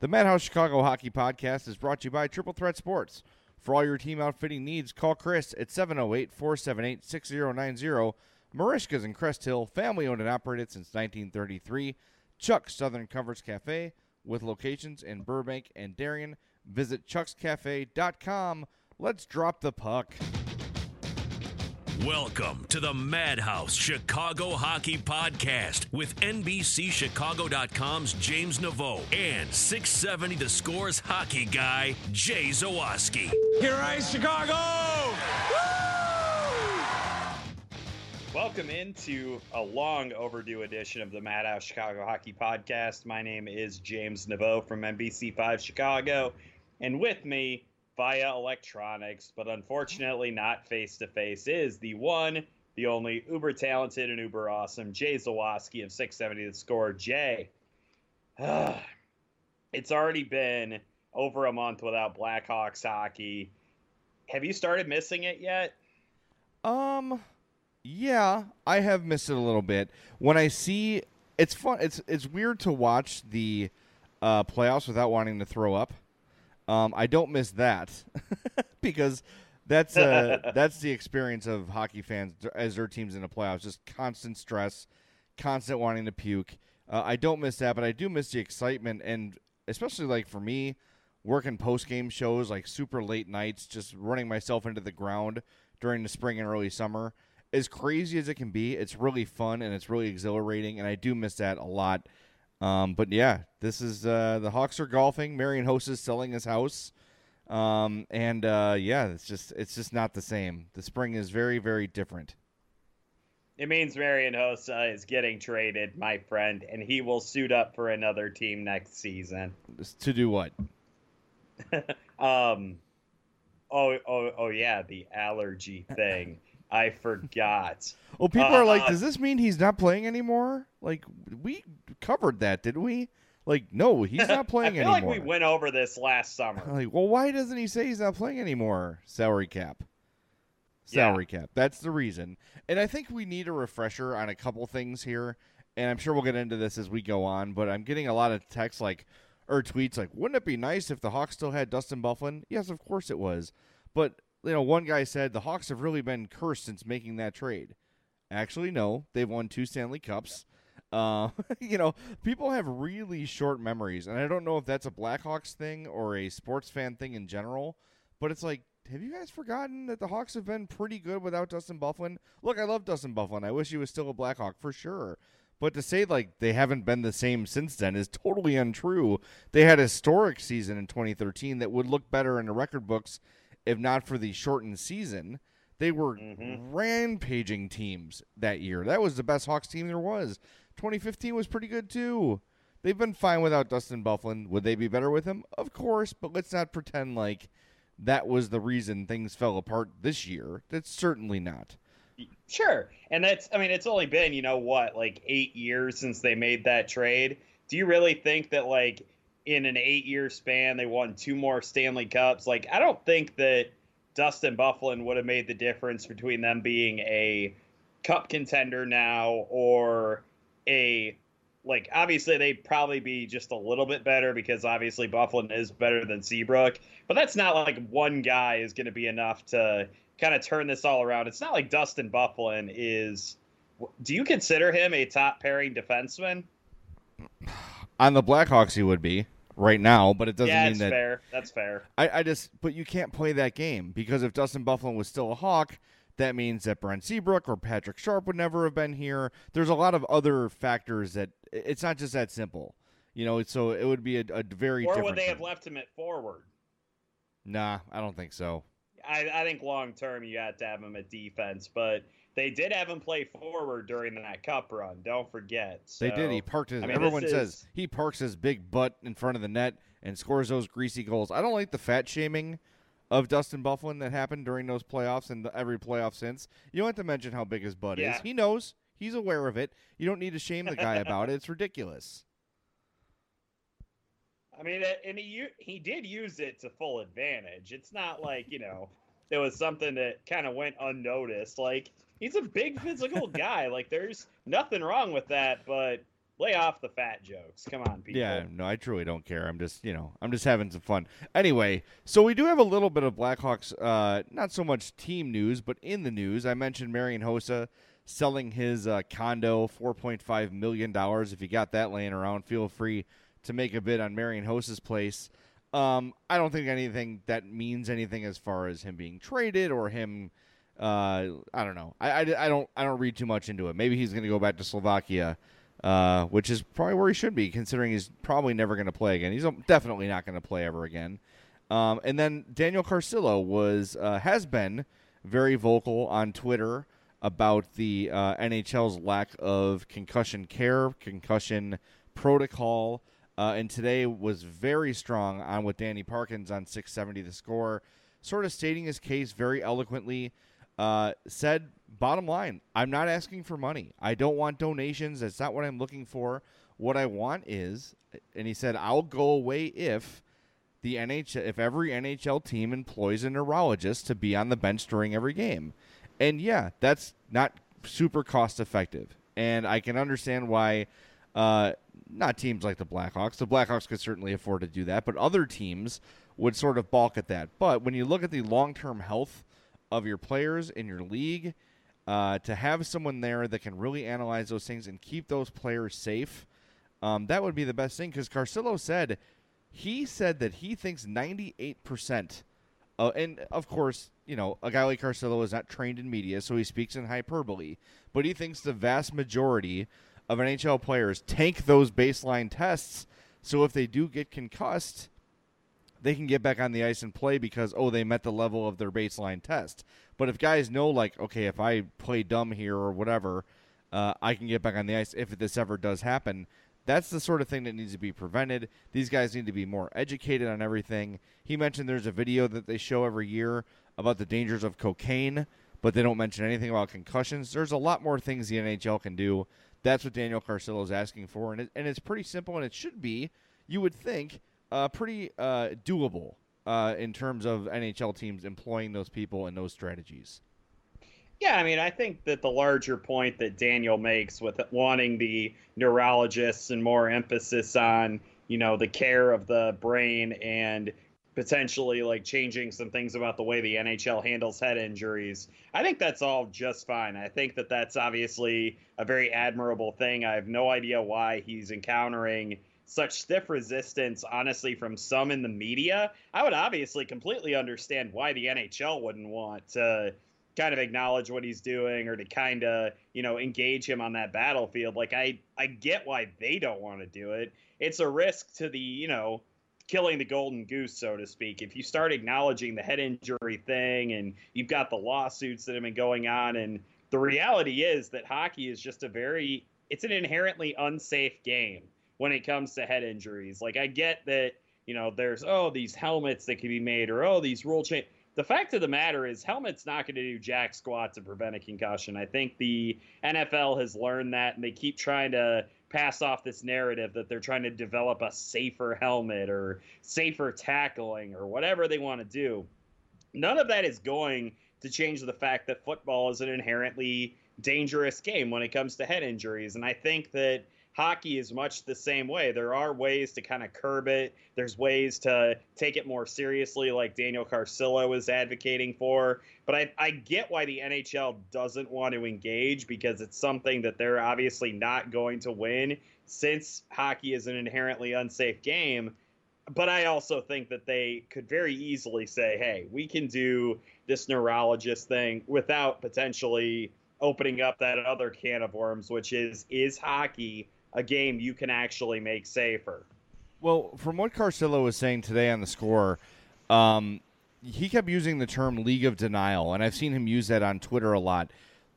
The Madhouse Chicago Hockey Podcast is brought to you by Triple Threat Sports. For all your team outfitting needs, call Chris at 708 478 6090. Merichka's in Crest Hill, family owned and operated since 1933. Chuck Southern Comforts Cafe with locations in Burbank and Darien. Visit chuckscafe.com. Let's drop the puck. Welcome to the Madhouse Chicago Hockey Podcast with NBCChicago.com's James Neveau and 670 The Scores hockey guy, Jay Zawaski. Here I Chicago! Welcome into a long overdue edition of the Madhouse Chicago Hockey Podcast. My name is James Neveau from NBC5 Chicago, and with me via electronics, but unfortunately not face to face, is the one, the only uber talented and uber awesome Jay Zawaski of 670 The Score. Jay, it's already been over a month without Blackhawks hockey. Have you started missing it yet? Um, yeah, I have missed it a little bit. When I see, it's fun. It's it's weird to watch the uh, playoffs without wanting to throw up. Um, I don't miss that because that's uh, that's the experience of hockey fans as their teams in the playoffs. Just constant stress, constant wanting to puke. Uh, I don't miss that, but I do miss the excitement and especially like for me, working post game shows like super late nights, just running myself into the ground during the spring and early summer. As crazy as it can be, it's really fun and it's really exhilarating, and I do miss that a lot. Um, but yeah, this is uh, the Hawks are golfing. Marian Hossa is selling his house, um, and uh, yeah, it's just it's just not the same. The spring is very very different. It means Marian Hossa is getting traded, my friend, and he will suit up for another team next season. To do what? um, oh oh oh yeah, the allergy thing. I forgot. Oh, people uh, are like, does this mean he's not playing anymore? Like, we covered that, didn't we? Like, no, he's not playing I feel anymore. like we went over this last summer. Like, well, why doesn't he say he's not playing anymore? Salary cap. Salary yeah. cap. That's the reason. And I think we need a refresher on a couple things here. And I'm sure we'll get into this as we go on. But I'm getting a lot of texts like, or tweets like, wouldn't it be nice if the Hawks still had Dustin Byfuglien? Yes, of course it was. But you know, one guy said the Hawks have really been cursed since making that trade. Actually, no, they've won two Stanley Cups. Uh, you know, people have really short memories, and I don't know if that's a Blackhawks thing or a sports fan thing in general. But it's like, have you guys forgotten that the Hawks have been pretty good without Dustin Byfuglien? Look, I love Dustin Byfuglien. I wish he was still a Blackhawk for sure. But to say like they haven't been the same since then is totally untrue. They had a historic season in 2013 that would look better in the record books if not for the shortened season. They were Mhm. rampaging teams that year. That was the best Hawks team there was. 2015 was pretty good too. They've been fine without Dustin Byfuglien. Would they be better with him? Of course, but let's not pretend like that was the reason things fell apart this year. That's certainly not. Sure. And that's, I mean, it's only been, you know, what, like eight years since they made that trade. Do you really think that, like, in an eight year span, they won two more Stanley Cups? Like, I don't think that Dustin Byfuglien would have made the difference between them being a cup contender now or a, like, obviously they'd probably be just a little bit better because obviously Byfuglien is better than Seabrook. But that's not like one guy is going to be enough to kind of turn this all around. It's not like Dustin Byfuglien is. Do you consider him a top pairing defenseman? On the Blackhawks, he would be right now, but it doesn't yeah, mean that. fair. That's fair. I, I just, but you can't play that game because if Dustin Byfuglien was still a Hawk, that means that Brent Seabrook or Patrick Sharp would never have been here. There's a lot of other factors that it's not just that simple, you know. So it would be a, a very Or would they have left him at forward? Nah, I don't think so. I, I think long term you got to have him at defense, but they did have him play forward during that cup run. Don't forget. They did. He parked his. I mean, everyone this says is- he parks his big butt in front of the net and scores those greasy goals. I don't like the fat shaming of Dustin Byfuglien that happened during those playoffs and the, every playoff since. You don't have to mention how big his butt Yeah. is. He knows. He's aware of it. You don't need to shame the guy about it. It's ridiculous. I mean, and he he did use it to full advantage. It's not like you know it was something that kind of went unnoticed. Like he's a big physical guy. Like there's nothing wrong with that, but lay off the fat jokes. Come on, people. Yeah, no, I truly don't care. I'm just, you know, I'm just having some fun. Anyway, so we do have a little bit of Blackhawks, uh, not so much team news, but in the news, I mentioned Marian Hossa selling his uh, condo, $4.5 million. If you got that laying around, feel free to make a bid on Marian Hossa's place. Um, I don't think anything that means anything as far as him being traded or him. Uh, I don't know. I, I, I don't I don't read too much into it. Maybe he's going to go back to Slovakia uh, which is probably where he should be, considering he's probably never going to play again. He's definitely not going to play ever again. Um, and then Daniel Carcillo was uh, has been very vocal on Twitter about the uh, NHL's lack of concussion care, concussion protocol, uh, and today was very strong on with Danny Parkins on 670 The Score, sort of stating his case very eloquently. Uh, said, bottom line, I'm not asking for money. I don't want donations. That's not what I'm looking for. What I want is, and he said, I'll go away if the NHL, if every NHL team employs a neurologist to be on the bench during every game. And yeah, that's not super cost effective. And I can understand why uh, not teams like the Blackhawks. The Blackhawks could certainly afford to do that, but other teams would sort of balk at that. But when you look at the long term health of your players in your league, uh, to have someone there that can really analyze those things and keep those players safe, um, that would be the best thing. Because Carcillo said he said that he thinks 98%, uh, and of course, you know, a guy like Carcillo is not trained in media, so he speaks in hyperbole, but he thinks the vast majority of NHL players tank those baseline tests. So if they do get concussed, they can get back on the ice and play because oh they met the level of their baseline test. But if guys know like okay if I play dumb here or whatever, uh, I can get back on the ice if this ever does happen. That's the sort of thing that needs to be prevented. These guys need to be more educated on everything. He mentioned there's a video that they show every year about the dangers of cocaine, but they don't mention anything about concussions. There's a lot more things the NHL can do. That's what Daniel Carcillo is asking for, and it, and it's pretty simple, and it should be, you would think, uh, pretty uh, doable uh, in terms of NHL teams employing those people and those strategies. Yeah, I mean, I think that the larger point that Daniel makes with wanting the neurologists and more emphasis on, you know, the care of the brain and potentially like changing some things about the way the NHL handles head injuries. I think that's all just fine. I think that that's obviously a very admirable thing. I have no idea why he's encountering such stiff resistance, honestly, from some in the media, I would obviously completely understand why the NHL wouldn't want to kind of acknowledge what he's doing or to kind of you know engage him on that battlefield. Like i i get why they don't want to do it. It's a risk to the you know killing the golden goose so to speak. If you start acknowledging the head injury thing and you've got the lawsuits that have been going on and the reality is that hockey is just a very it's an inherently unsafe game when it comes to head injuries like i get that you know there's oh these helmets that can be made or oh these rule change the fact of the matter is, helmet's not going to do jack squat to prevent a concussion. I think the NFL has learned that, and they keep trying to pass off this narrative that they're trying to develop a safer helmet or safer tackling or whatever they want to do. None of that is going to change the fact that football is an inherently dangerous game when it comes to head injuries. And I think that hockey is much the same way. There are ways to kind of curb it. There's ways to take it more seriously, like Daniel Carcillo is advocating for. But I, I get why the NHL doesn't want to engage because it's something that they're obviously not going to win since hockey is an inherently unsafe game. But I also think that they could very easily say, hey, we can do this neurologist thing without potentially opening up that other can of worms, which is is hockey a game you can actually make safer. Well, from what Carcillo was saying today on the score, um, he kept using the term "league of denial," and I've seen him use that on Twitter a lot.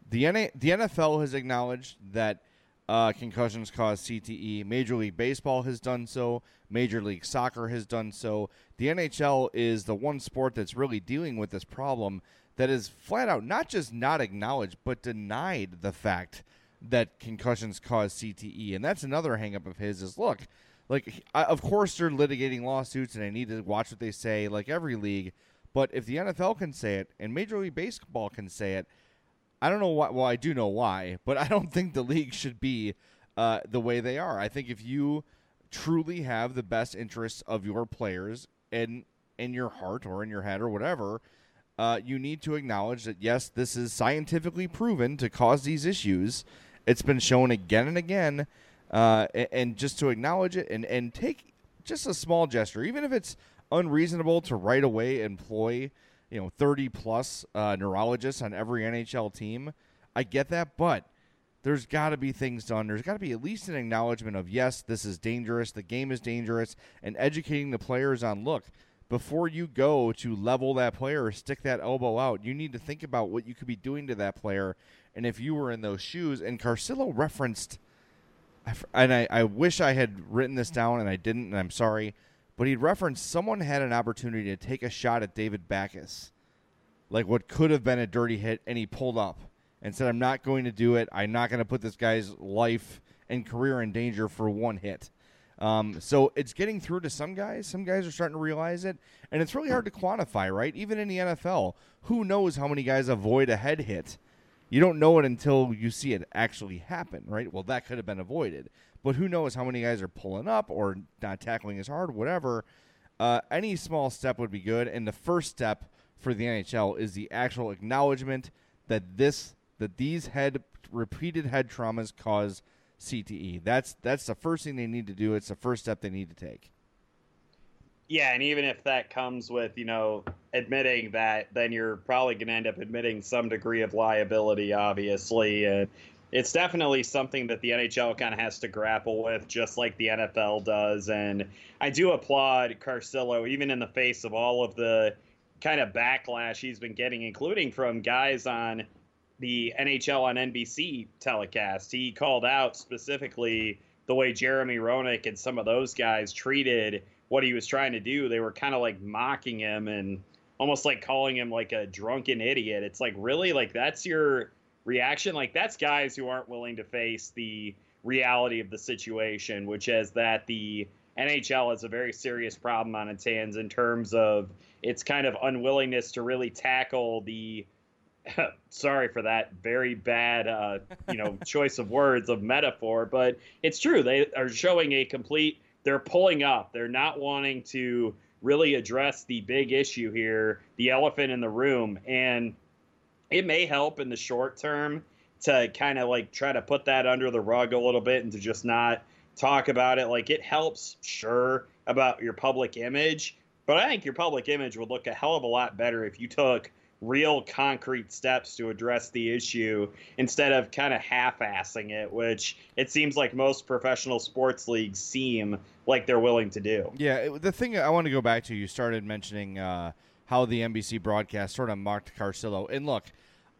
The N- the NFL has acknowledged that uh, concussions cause CTE. Major League Baseball has done so. Major League Soccer has done so. The NHL is the one sport that's really dealing with this problem that is flat out not just not acknowledged, but denied the fact that concussions cause CTE, and that's another hangup of his. Is look, like I, of course they're litigating lawsuits, and I need to watch what they say, like every league. But if the NFL can say it and Major League Baseball can say it, I don't know why. Well, I do know why, but I don't think the league should be uh, the way they are. I think if you truly have the best interests of your players in in your heart or in your head or whatever, uh, you need to acknowledge that yes, this is scientifically proven to cause these issues, it's been shown again and again, uh, and, and, just to acknowledge it and, and take just a small gesture, even if it's unreasonable to right away employ, you know, 30 plus uh, neurologists on every NHL team. I get that, but there's got to be things done. There's got to be at least an acknowledgement of yes, this is dangerous. The game is dangerous, and educating the players on look before you go to level that player or stick that elbow out. You need to think about what you could be doing to that player and if you were in those shoes, and Carcillo referenced, and I, I wish I had written this down and I didn't, and I'm sorry, but he referenced someone had an opportunity to take a shot at David Backes, like what could have been a dirty hit, and he pulled up and said, I'm not going to do it. I'm not going to put this guy's life and career in danger for one hit. Um, so it's getting through to some guys. Some guys are starting to realize it, and it's really hard to quantify, right? Even in the NFL, who knows how many guys avoid a head hit you don't know it until you see it actually happen, right? Well, that could have been avoided. But who knows how many guys are pulling up or not tackling as hard, whatever. Uh, any small step would be good. And the first step for the NHL is the actual acknowledgement that this that these head repeated head traumas cause CTE. That's that's the first thing they need to do. It's the first step they need to take. Yeah, and even if that comes with, you know, admitting that, then you're probably going to end up admitting some degree of liability, obviously. And it's definitely something that the NHL kind of has to grapple with, just like the NFL does. And I do applaud Carcillo, even in the face of all of the kind of backlash he's been getting, including from guys on the NHL on NBC telecast. He called out specifically the way Jeremy Roenick and some of those guys treated what he was trying to do. They were kind of like mocking him and almost like calling him like a drunken idiot. It's like really like that's your reaction. Like that's guys who aren't willing to face the reality of the situation, which is that the NHL has a very serious problem on its hands in terms of its kind of unwillingness to really tackle the sorry for that very bad uh, you know choice of words of metaphor but it's true they are showing a complete they're pulling up. They're not wanting to really address the big issue here, the elephant in the room. And it may help in the short term to kind of like try to put that under the rug a little bit and to just not talk about it. Like it helps, sure, about your public image, but I think your public image would look a hell of a lot better if you took real concrete steps to address the issue instead of kind of half-assing it which it seems like most professional sports leagues seem like they're willing to do. Yeah the thing i want to go back to you started mentioning uh, how the nbc broadcast sort of mocked carcillo. And look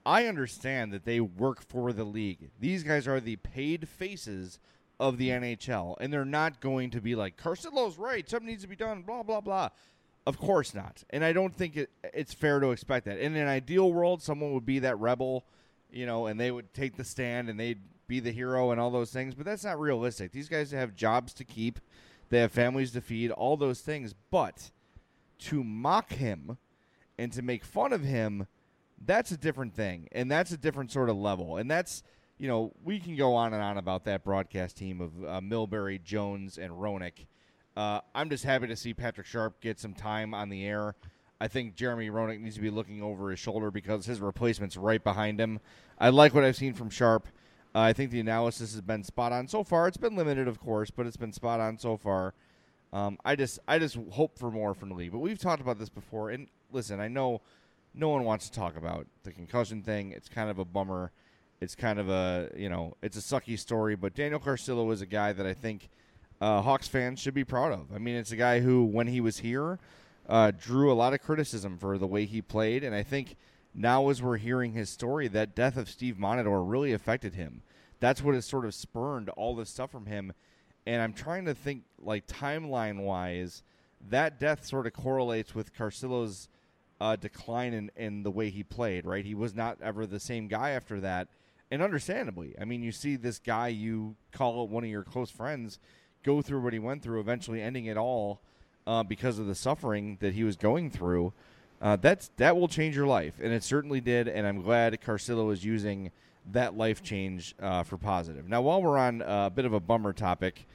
i understand that they work for the league. These guys are the paid faces of the nhl and they're not going to be like carcillo's right something needs to be done blah blah blah of course not. And I don't think it, it's fair to expect that. In an ideal world, someone would be that rebel, you know, and they would take the stand and they'd be the hero and all those things. But that's not realistic. These guys have jobs to keep, they have families to feed, all those things. But to mock him and to make fun of him, that's a different thing. And that's a different sort of level. And that's, you know, we can go on and on about that broadcast team of uh, Milbury, Jones, and Roenick uh, I'm just happy to see Patrick Sharp get some time on the air. I think Jeremy Roenick needs to be looking over his shoulder because his replacement's right behind him. I like what I've seen from Sharp. Uh, I think the analysis has been spot on so far. It's been limited, of course, but it's been spot on so far. Um, I just I just hope for more from league. But we've talked about this before, and listen, I know no one wants to talk about the concussion thing. It's kind of a bummer. It's kind of a you know it's a sucky story. But Daniel Carcillo is a guy that I think – uh, Hawks fans should be proud of. I mean, it's a guy who, when he was here, uh, drew a lot of criticism for the way he played, and I think now as we're hearing his story, that death of Steve Montador really affected him. That's what has sort of spurned all this stuff from him. And I'm trying to think, like timeline wise, that death sort of correlates with Carcillo's uh, decline in, in the way he played. Right, he was not ever the same guy after that, and understandably. I mean, you see this guy you call one of your close friends go through what he went through, eventually ending it all uh, because of the suffering that he was going through, uh, that's that will change your life, and it certainly did. And I'm glad Carcillo is using that life change uh, for positive. Now, while we're on a bit of a bummer topic,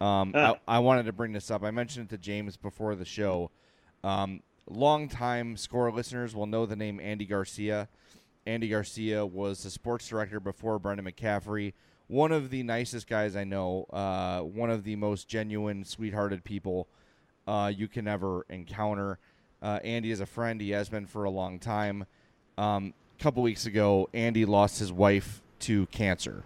um, I, I, wanted to bring this up. I mentioned it to James before the show. Um, longtime score listeners will know the name Andy Garcia. Andy Garcia was the sports director before Brendan McCaffrey one of the nicest guys I know, uh, one of the most genuine, sweethearted people uh, you can ever encounter. Uh, Andy is a friend. He has been for a long time. A um, couple weeks ago, Andy lost his wife to cancer.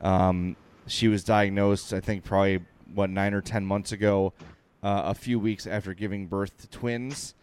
Um, she was diagnosed, I think, probably what nine or ten months ago. Uh, a few weeks after giving birth to twins,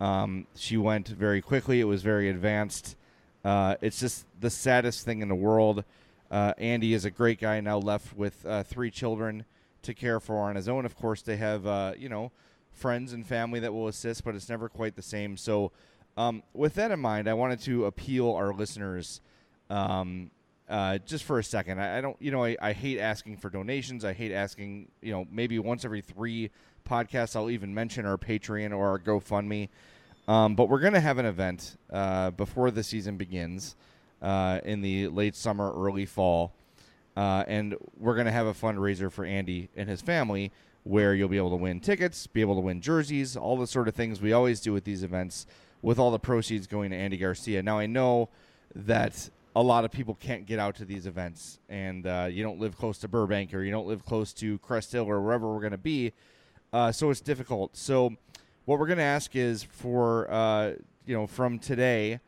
um, she went very quickly. It was very advanced. Uh, it's just the saddest thing in the world. Uh, Andy is a great guy now left with uh, three children to care for on his own. Of course, they have uh, you know friends and family that will assist, but it's never quite the same. So, um, with that in mind, I wanted to appeal our listeners. Um, uh, just for a second, I, I don't, you know, I, I, hate asking for donations. I hate asking, you know, maybe once every three podcasts, I'll even mention our Patreon or our GoFundMe. Um, but we're going to have an event uh, before the season begins uh, in the late summer, early fall. Uh, and we're going to have a fundraiser for Andy and his family where you'll be able to win tickets, be able to win jerseys, all the sort of things we always do at these events, with all the proceeds going to Andy Garcia. Now, I know that a lot of people can't get out to these events, and uh, you don't live close to Burbank or you don't live close to Crest Hill or wherever we're going to be, uh, so it's difficult. So, what we're going to ask is for, uh, you know, from today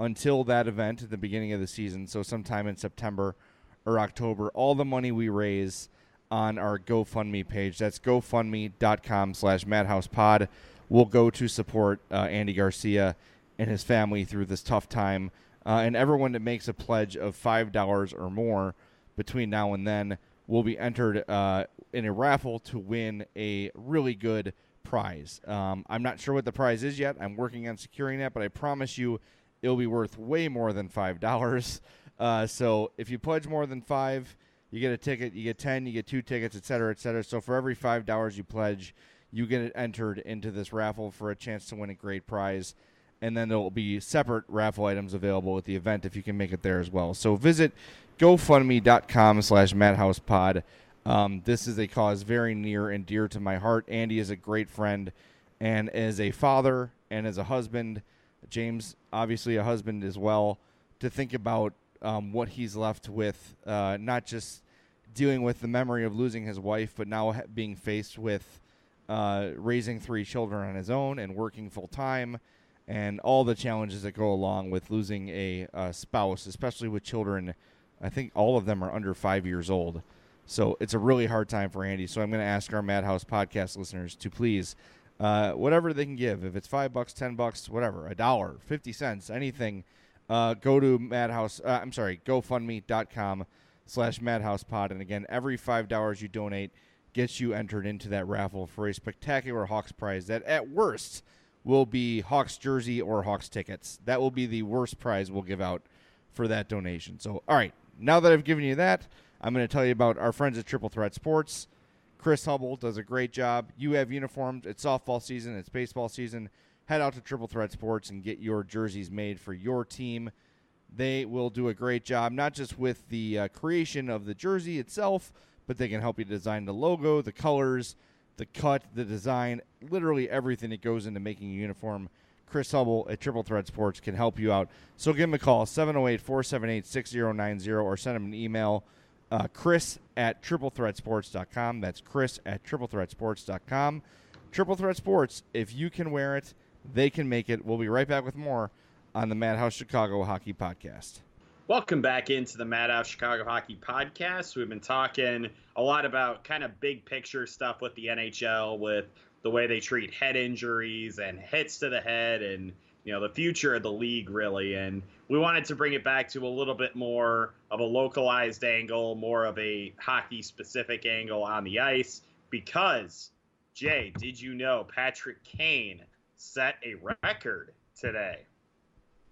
until that event at the beginning of the season, so sometime in September or October, all the money we raise on our GoFundMe page, that's gofundme.com slash madhousepod, will go to support uh, Andy Garcia and his family through this tough time. Uh, and everyone that makes a pledge of $5 or more between now and then will be entered uh, in a raffle to win a really good prize. Um, I'm not sure what the prize is yet. I'm working on securing that, but I promise you it'll be worth way more than five dollars. Uh, so if you pledge more than five, you get a ticket. You get ten. You get two tickets, et cetera, et cetera. So for every five dollars you pledge, you get entered into this raffle for a chance to win a great prize. And then there will be separate raffle items available at the event if you can make it there as well. So visit GoFundMe.com slash MadhousePod. Um, this is a cause very near and dear to my heart. Andy is a great friend and as a father and as a husband – James, obviously a husband as well, to think about um, what he's left with, uh, not just dealing with the memory of losing his wife, but now being faced with uh, raising three children on his own and working full time, and all the challenges that go along with losing a, a spouse, especially with children. I think all of them are under five years old. So it's a really hard time for Andy. So I'm going to ask our Madhouse podcast listeners to please, uh, whatever they can give, if it's five bucks, ten bucks, whatever, a dollar, fifty cents, anything, uh, go to Madhouse. Uh, I'm sorry, GoFundMe.com slash Madhouse Pod, and again, every five dollars you donate gets you entered into that raffle for a spectacular Hawks prize that, at worst, will be Hawks jersey or Hawks tickets. That will be the worst prize we'll give out for that donation. So, all right, now that I've given you that, I'm going to tell you about our friends at Triple Threat Sports. Chris Hubble does a great job. You have uniforms. It's softball season. It's baseball season. Head out to Triple Threat Sports and get your jerseys made for your team. They will do a great job, not just with the uh, creation of the jersey itself, but they can help you design the logo, the colors, the cut, the design, literally everything that goes into making a uniform. Chris Hubble at Triple Threat Sports can help you out. So give him a call, 708 478 6090, or send him an email, uh, chris at triplethreatsports.com. That's chris at triplethreatsports.com. Triple Threat Sports, if you can wear it, they can make it. We'll be right back with more on the Madhouse Chicago Hockey Podcast. Welcome back into the Madhouse Chicago Hockey Podcast. We've been talking a lot about kind of big picture stuff with the NHL, with the way they treat head injuries and hits to the head, and you know the future of the league really. And we wanted to bring it back to a little bit more of a localized angle, more of a hockey specific angle on the ice, because Jay, did you know Patrick Kane set a record today?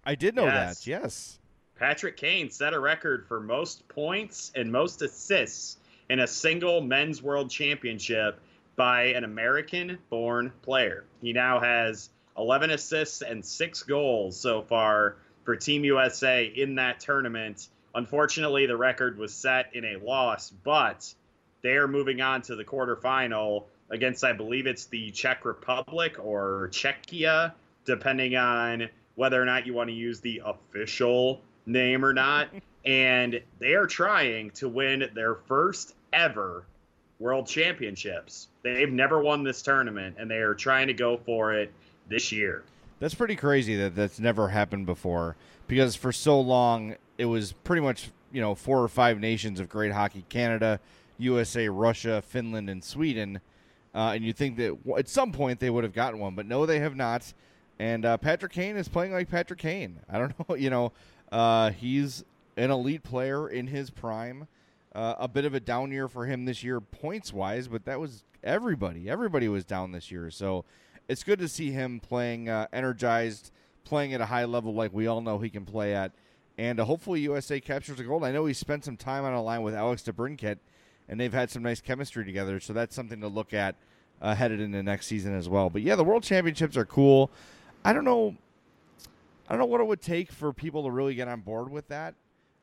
I did know Yes. that. Yes. Patrick Kane set a record for most points and most assists in a single men's world championship by an American born player. He now has 11 assists and six goals so far for Team USA in that tournament. Unfortunately, the record was set in a loss, but they are moving on to the quarterfinal against, I believe it's the Czech Republic or Czechia, depending on whether or not you want to use the official name or not. and they are trying to win their first ever world championships. They've never won this tournament, and they are trying to go for it this year. That's pretty crazy that that's never happened before because for so long it was pretty much, you know, four or five nations of great hockey Canada, USA, Russia, Finland, and Sweden. Uh, and you think that at some point they would have gotten one, but no, they have not. And uh, Patrick Kane is playing like Patrick Kane. I don't know, you know, uh, he's an elite player in his prime. Uh, a bit of a down year for him this year, points wise, but that was everybody. Everybody was down this year. So it's good to see him playing uh, energized, playing at a high level like we all know he can play at. And uh, hopefully USA captures a gold. I know he spent some time on a line with Alex DeBrincat, and they've had some nice chemistry together. So that's something to look at uh, headed into next season as well. But yeah, the World Championships are cool. I don't know. I don't know what it would take for people to really get on board with that.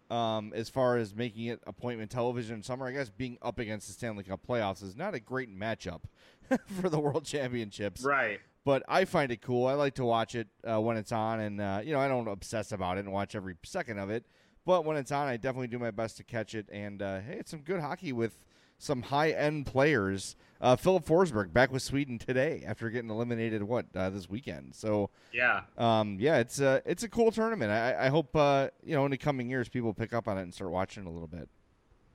Um, as far as making it appointment television in summer, I guess being up against the Stanley Cup playoffs is not a great matchup for the World Championships. Right. But I find it cool. I like to watch it uh, when it's on, and uh, you know I don't obsess about it and watch every second of it. But when it's on, I definitely do my best to catch it. And uh, hey, it's some good hockey with some high end players. Uh, Filip Forsberg back with Sweden today after getting eliminated what uh, this weekend. So Yeah. um, yeah, it's a it's a cool tournament. I, I hope uh, you know in the coming years people pick up on it and start watching it a little bit.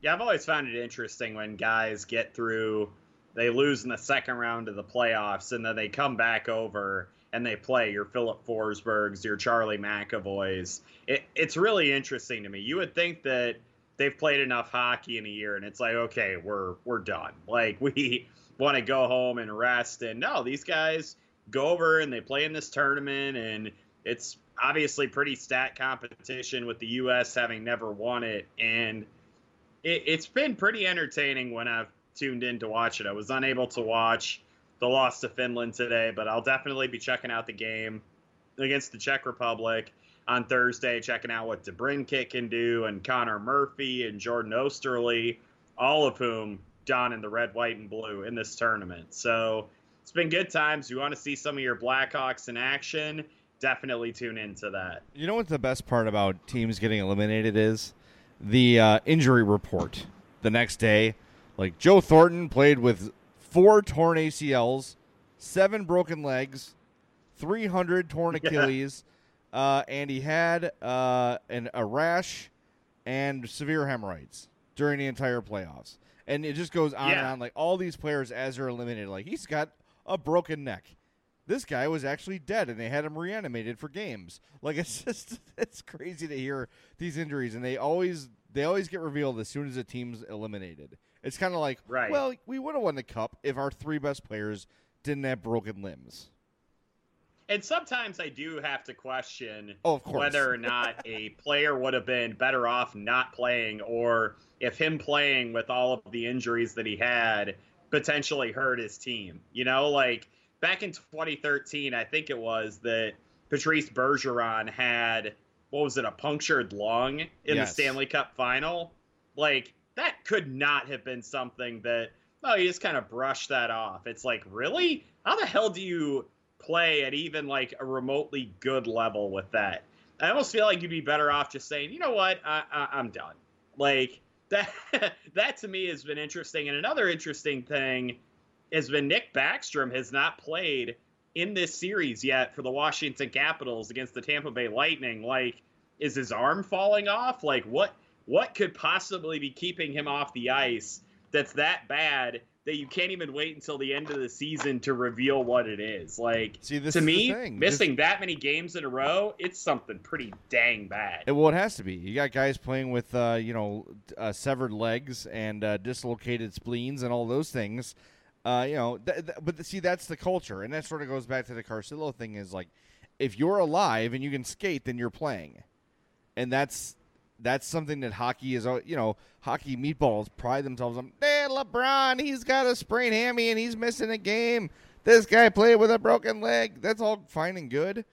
Yeah, I've always found it interesting when guys get through, they lose in the second round of the playoffs, and then they come back over and they play your Filip Forsbergs, your Charlie McAvoys. It, it's really interesting to me. You would think that they've played enough hockey in a year, and it's like, okay, we're we're done. Like we want to go home and rest, and no, these guys go over and they play in this tournament, and it's obviously pretty stat competition with the U.S. having never won it, and it, it's been pretty entertaining when I've tuned in to watch it. I was unable to watch the loss to Finland today, but I'll definitely be checking out the game against the Czech Republic on Thursday, checking out what DeBrincat can do, and Connor Murphy and Jordan Oesterle, all of whom don in the red, white, and blue in this tournament. So it's been good times. You want to see some of your Blackhawks in action? Definitely tune into that. You know what the best part about teams getting eliminated is the uh, injury report the next day. Like Joe Thornton played with four torn ACLs, seven broken legs, 300 torn Achilles, uh, and he had uh, an, a rash and severe hemorrhoids during the entire playoffs. And it just goes on and on. Like all these players, as they're eliminated, like he's got a broken neck. This guy was actually dead, and they had him reanimated for games. Like it's just it's crazy to hear these injuries, and they always they always get revealed as soon as a team's eliminated. It's kind of like, Right. well, we would have won the cup if our three best players didn't have broken limbs. And sometimes I do have to question Oh, of course. whether or not a player would have been better off not playing, or if him playing with all of the injuries that he had potentially hurt his team. You know, like back in 2013, I think it was that Patrice Bergeron had what was it, a punctured lung in Yes. the Stanley Cup final? Like that could not have been something that oh, you just kind of brush that off. It's like, really? How the hell do you play at even like a remotely good level with that? I almost feel like you'd be better off just saying, you know what, I, I, I'm done. Like that. that to me has been interesting. And another interesting thing has been Nick Backstrom has not played in this series yet for the Washington Capitals against the Tampa Bay Lightning. Like, is his arm falling off? Like, what what could possibly be keeping him off the ice that's that bad that you can't even wait until the end of the season to reveal what it is? Like, See, this to me, missing that many games in a row, it's something pretty dang bad. It, well, it has to be. You got guys playing with, uh, you know, uh, severed legs and uh, dislocated spleens and all those things. Uh, you know, th- th- but see, that's the culture, and that sort of goes back to the Carcillo thing. Is like, if you're alive and you can skate, then you're playing, and that's that's something that hockey is. You know, hockey meatballs pride themselves on. Hey, LeBron, he's got a sprained hammy and he's missing a game. This guy played with a broken leg. That's all fine and good,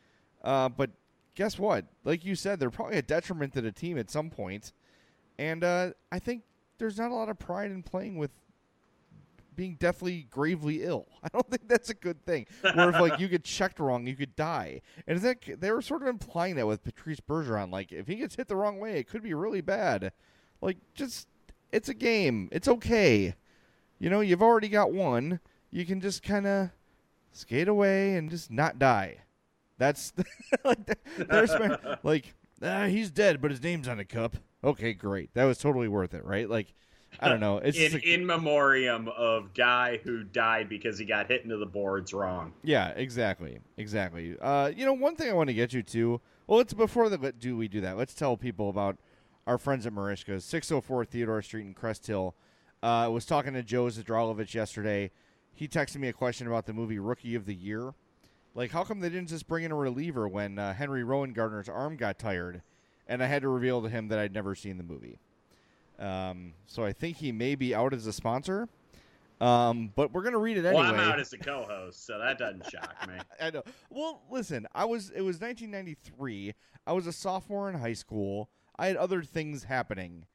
uh, but guess what? Like you said, they're probably a detriment to the team at some point. point, and uh, I think there's not a lot of pride in playing with being deathly gravely ill. I don't think that's a good thing. Where if like you get checked wrong, you could die. And I think they were sort of implying that with Patrice Bergeron. Like if he gets hit the wrong way, it could be really bad. Like just it's a game. It's okay. You know, you've already got one. You can just kind of skate away and just not die. That's like there's like ah, he's dead, but his name's on the cup. Okay, great. That was totally worth it, right? Like I don't know. It's in like- in memoriam of guy who died because he got hit into the boards wrong. Yeah, exactly, exactly. Uh, you know, one thing I want to get you to. Well, it's before the do we do that. Let's tell people about our friends at Merichka's, six hundred four Theodore Street in Crest Hill. Uh, I was talking to Joe Zadralovich yesterday. He texted me a question about the movie Rookie of the Year. Like, how come they didn't just bring in a reliever when uh, Henry Rowengartner's arm got tired? And I had to reveal to him that I'd never seen the movie. Um, so I think he may be out as a sponsor. Um, but we're gonna read it anyway. Well, I'm out as a co-host, so that doesn't shock me. I know. Well, listen, I was it was 1993. I was a sophomore in high school. I had other things happening.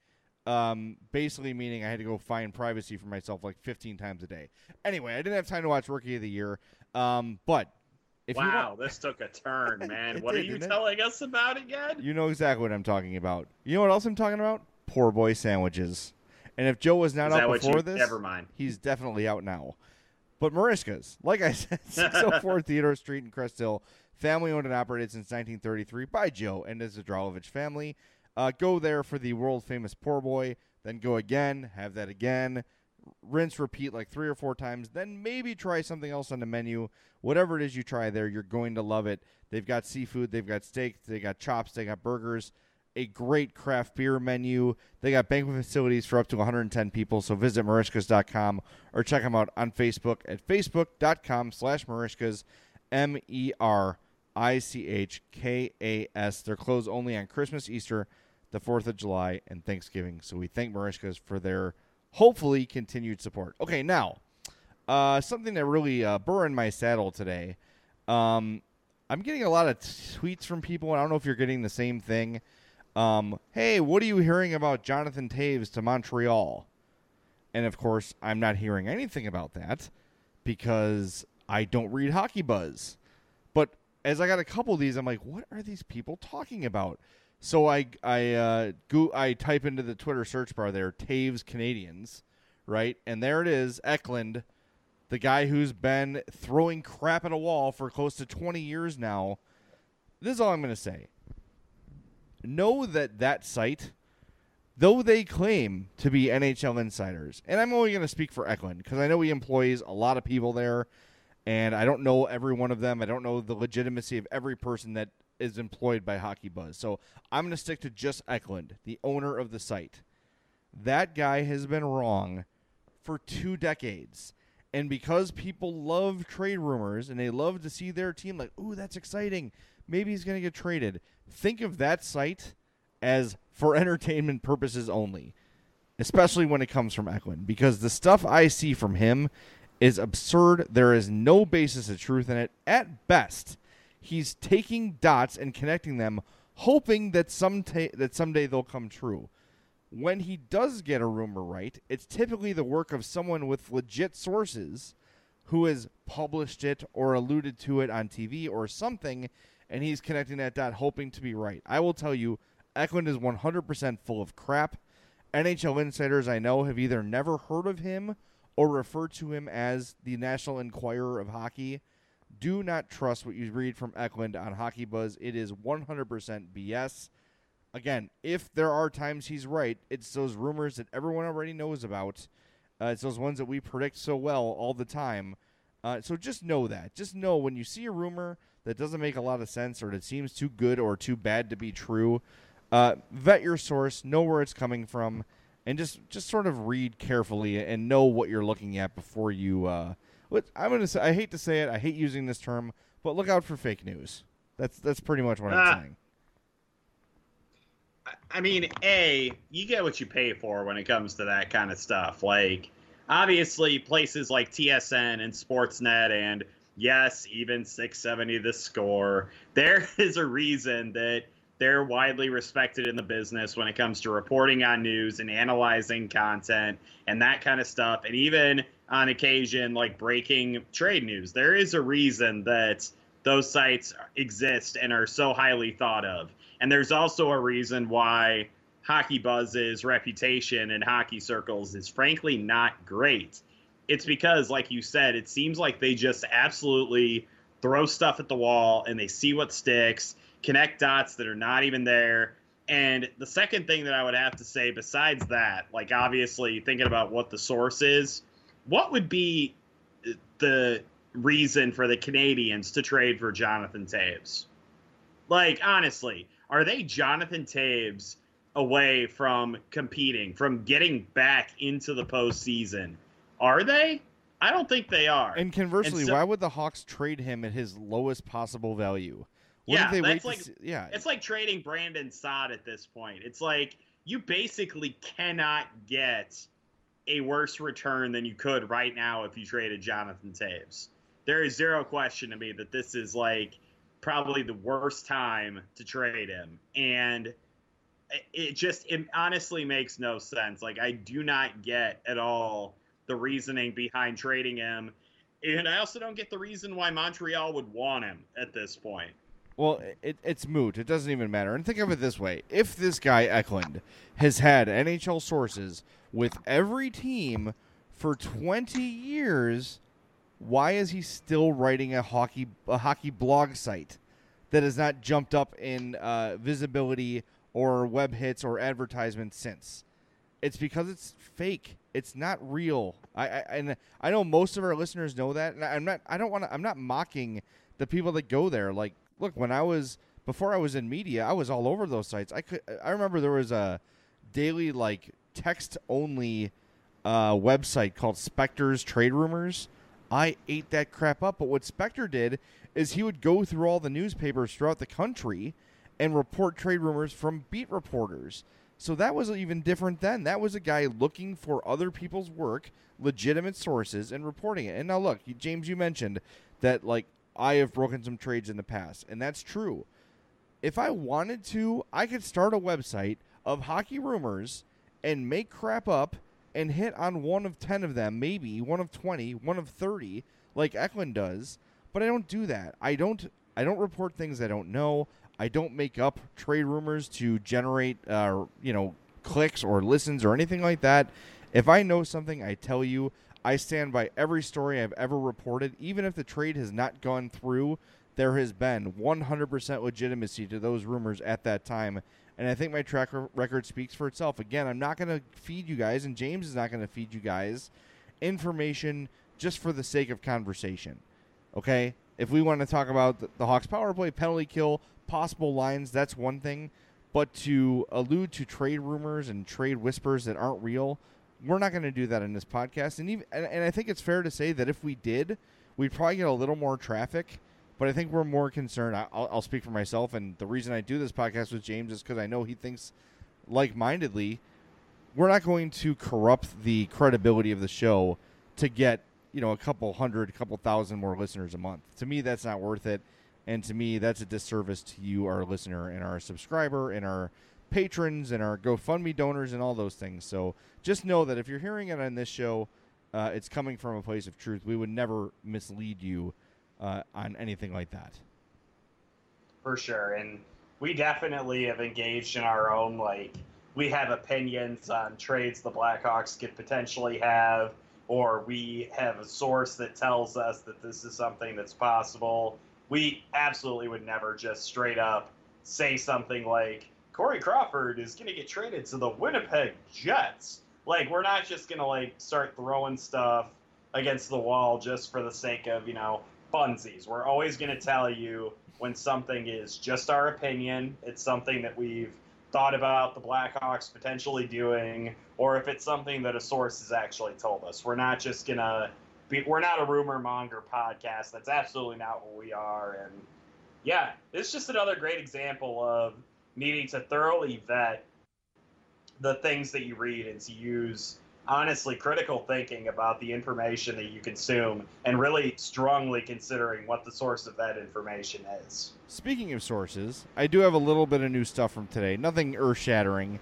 Um, basically meaning I had to go find privacy for myself like 15 times a day. Anyway, I didn't have time to watch Rookie of the Year. Um, but if you wow, want, this took a turn, man. What did, are you didn't it? telling us about again? you know exactly what I'm talking about. You know what else I'm talking about? Poor boy sandwiches. And if Joe was not Is out before you- this, never mind. He's definitely out now. But Merichka's, like I said, 604 Theodore Street in Crest Hill, family owned and operated since 1933 by Joe and his Zadrolovich family. Uh, go there for the world famous poor boy, then go again, have that again, rinse, repeat like three or four times, then maybe try something else on the menu. Whatever it is you try there, you're going to love it. They've got seafood, they've got steak, they got chops, they got burgers, a great craft beer menu. They got banquet facilities for up to 110 people. So visit merichkas.com or check them out on Facebook at facebook.com slash marishkas, M E R I C H K A S. They're closed only on Christmas, Easter, the 4th of July, and Thanksgiving. So we thank Merichkas for their hopefully continued support. Okay, now, uh, something that really uh, burr in my saddle today. Um, I'm getting a lot of tweets from people, and I don't know if you're getting the same thing. Um, hey, what are you hearing about Jonathan Toews to Montreal? And of course, I'm not hearing anything about that because I don't read Hockey Buzz. But as I got a couple of these, I'm like, what are these people talking about? So I I uh, go I type into the Twitter search bar there Toews Canadiens, right, and there it is Eklund, the guy who's been throwing crap at a wall for close to 20 years now. This is all I'm going to say. Know that that site, though they claim to be NHL insiders, and I'm only going to speak for Eklund because I know he employs a lot of people there, and I don't know every one of them. I don't know the legitimacy of every person that is employed by Hockey Buzz. So I'm going to stick to just Eklund, the owner of the site. That guy has been wrong for two decades. And because people love trade rumors and they love to see their team like, ooh, that's exciting. Maybe he's going to get traded. Think of that site as for entertainment purposes only, especially when it comes from Eklund, because the stuff I see from him is absurd. There is no basis of truth in it. At best, he's taking dots and connecting them, hoping that some that someday they'll come true. When he does get a rumor right, it's typically the work of someone with legit sources who has published it or alluded to it on TV or something, and he's connecting that dot, hoping to be right. I will tell you, Eklund is 100% full of crap. NHL insiders I know have either never heard of him or refer to him as the National Enquirer of Hockey do not trust what you read from Eklund on Hockey Buzz. It is 100% BS. Again, if there are times he's right, it's those rumors that everyone already knows about. Uh, it's those ones that we predict so well all the time. Uh, so just know that. Just know when you see a rumor that doesn't make a lot of sense or that seems too good or too bad to be true, uh, vet your source, know where it's coming from, and just just sort of read carefully and know what you're looking at before you uh, I'm gonna say I hate to say it. I hate using this term, but look out for fake news. That's that's pretty much what I'm ah. saying. I mean, a you get what you pay for when it comes to that kind of stuff. Like, obviously, places like TSN and Sportsnet, and yes, even 670 The Score. There is a reason that they're widely respected in the business when it comes to reporting on news and analyzing content and that kind of stuff. And even on occasion like breaking trade news. There is a reason that those sites exist and are so highly thought of. And there's also a reason why Hockey Buzz's reputation in hockey circles is frankly not great. It's because, like you said, it seems like they just absolutely throw stuff at the wall and they see what sticks, connect dots that are not even there. And the second thing that I would have to say, besides that, like obviously thinking about what the source is, what would be the reason for the Canadiens to trade for Jonathan Toews? Like, honestly, are they Jonathan Toews away from competing, from getting back into the postseason? Are they? I don't think they are. And conversely, and so, why would the Hawks trade him at his lowest possible value? What yeah, that's like see, yeah, it's like trading Brandon Saad at this point. It's like you basically cannot get a worse return than you could right now if you traded Jonathan Toews. There is zero question to me that this is like probably the worst time to trade him. And it just it honestly makes no sense. Like I do not get at all the reasoning behind trading him. And I also don't get the reason why Montreal would want him at this point. Well, it, it's moot. It doesn't even matter. And think of it this way: if this guy Eklund has had NHL sources with every team for 20 years, why is he still writing a hockey a hockey blog site that has not jumped up in uh, visibility or web hits or advertisements since? It's because it's fake. It's not real. I, I and I know most of our listeners know that. And I'm not. I don't want to. I'm not mocking the people that go there. Like look, when I was before I was in media, I was all over those sites. I could I remember there was a daily like text only uh, website called Spector's Trade Rumors. I ate that crap up. But what Spector did is he would go through all the newspapers throughout the country and report trade rumors from beat reporters. So that was even different then. That was a guy looking for other people's work, legitimate sources, and reporting it. And now look, James, you mentioned that like I have broken some trades in the past, and that's true. If I wanted to, I could start a website of hockey rumors and make crap up and hit on one of 10 of them, maybe one of 20, one of 30, like Eklund does. But I don't do that. I don't I don't report things I don't know. I don't make up trade rumors to generate, uh, you know, clicks or listens or anything like that. If I know something, I tell you. I stand by every story I've ever reported, even if the trade has not gone through. There has been 100% legitimacy to those rumors at that time, and I think my track record speaks for itself. Again, I'm not going to feed you guys, and James is not going to feed you guys information just for the sake of conversation. Okay? If we want to talk about the, Hawks power play, penalty kill, possible lines, that's one thing. But to allude to trade rumors and trade whispers that aren't real, we're not going to do that in this podcast. And even and, and I think it's fair to say that if we did, we'd probably get a little more traffic. But I think we're more concerned. I'll, I'll speak for myself, and the reason I do this podcast with James is because I know he thinks like-mindedly. We're not going to corrupt the credibility of the show to get you know a couple hundred, a couple thousand more listeners a month. To me, that's not worth it, and to me, that's a disservice to you, our listener, and our subscriber, and our patrons, and our GoFundMe donors, and all those things. So just know that if you're hearing it on this show, uh, it's coming from a place of truth. We would never mislead you uh, on anything like that. For sure, and we definitely have engaged in our own like we have opinions on trades the Blackhawks could potentially have, or we have a source that tells us that this is something that's possible. We absolutely would never just straight up say something like Corey Crawford is going to get traded to the Winnipeg Jets. Like we're not just going to like start throwing stuff against the wall just for the sake of, you know, funsies. We're always going to tell you when something is just our opinion, it's something that we've thought about the Blackhawks potentially doing, or if it's something that a source has actually told us. We're not just to be, we're not a rumor monger podcast. That's absolutely not what we are. And yeah, it's just another great example of needing to thoroughly vet the things that you read and to use honestly critical thinking about the information that you consume and really strongly considering what the source of that information is. Speaking of sources, I do have a little bit of new stuff from today. Nothing earth shattering,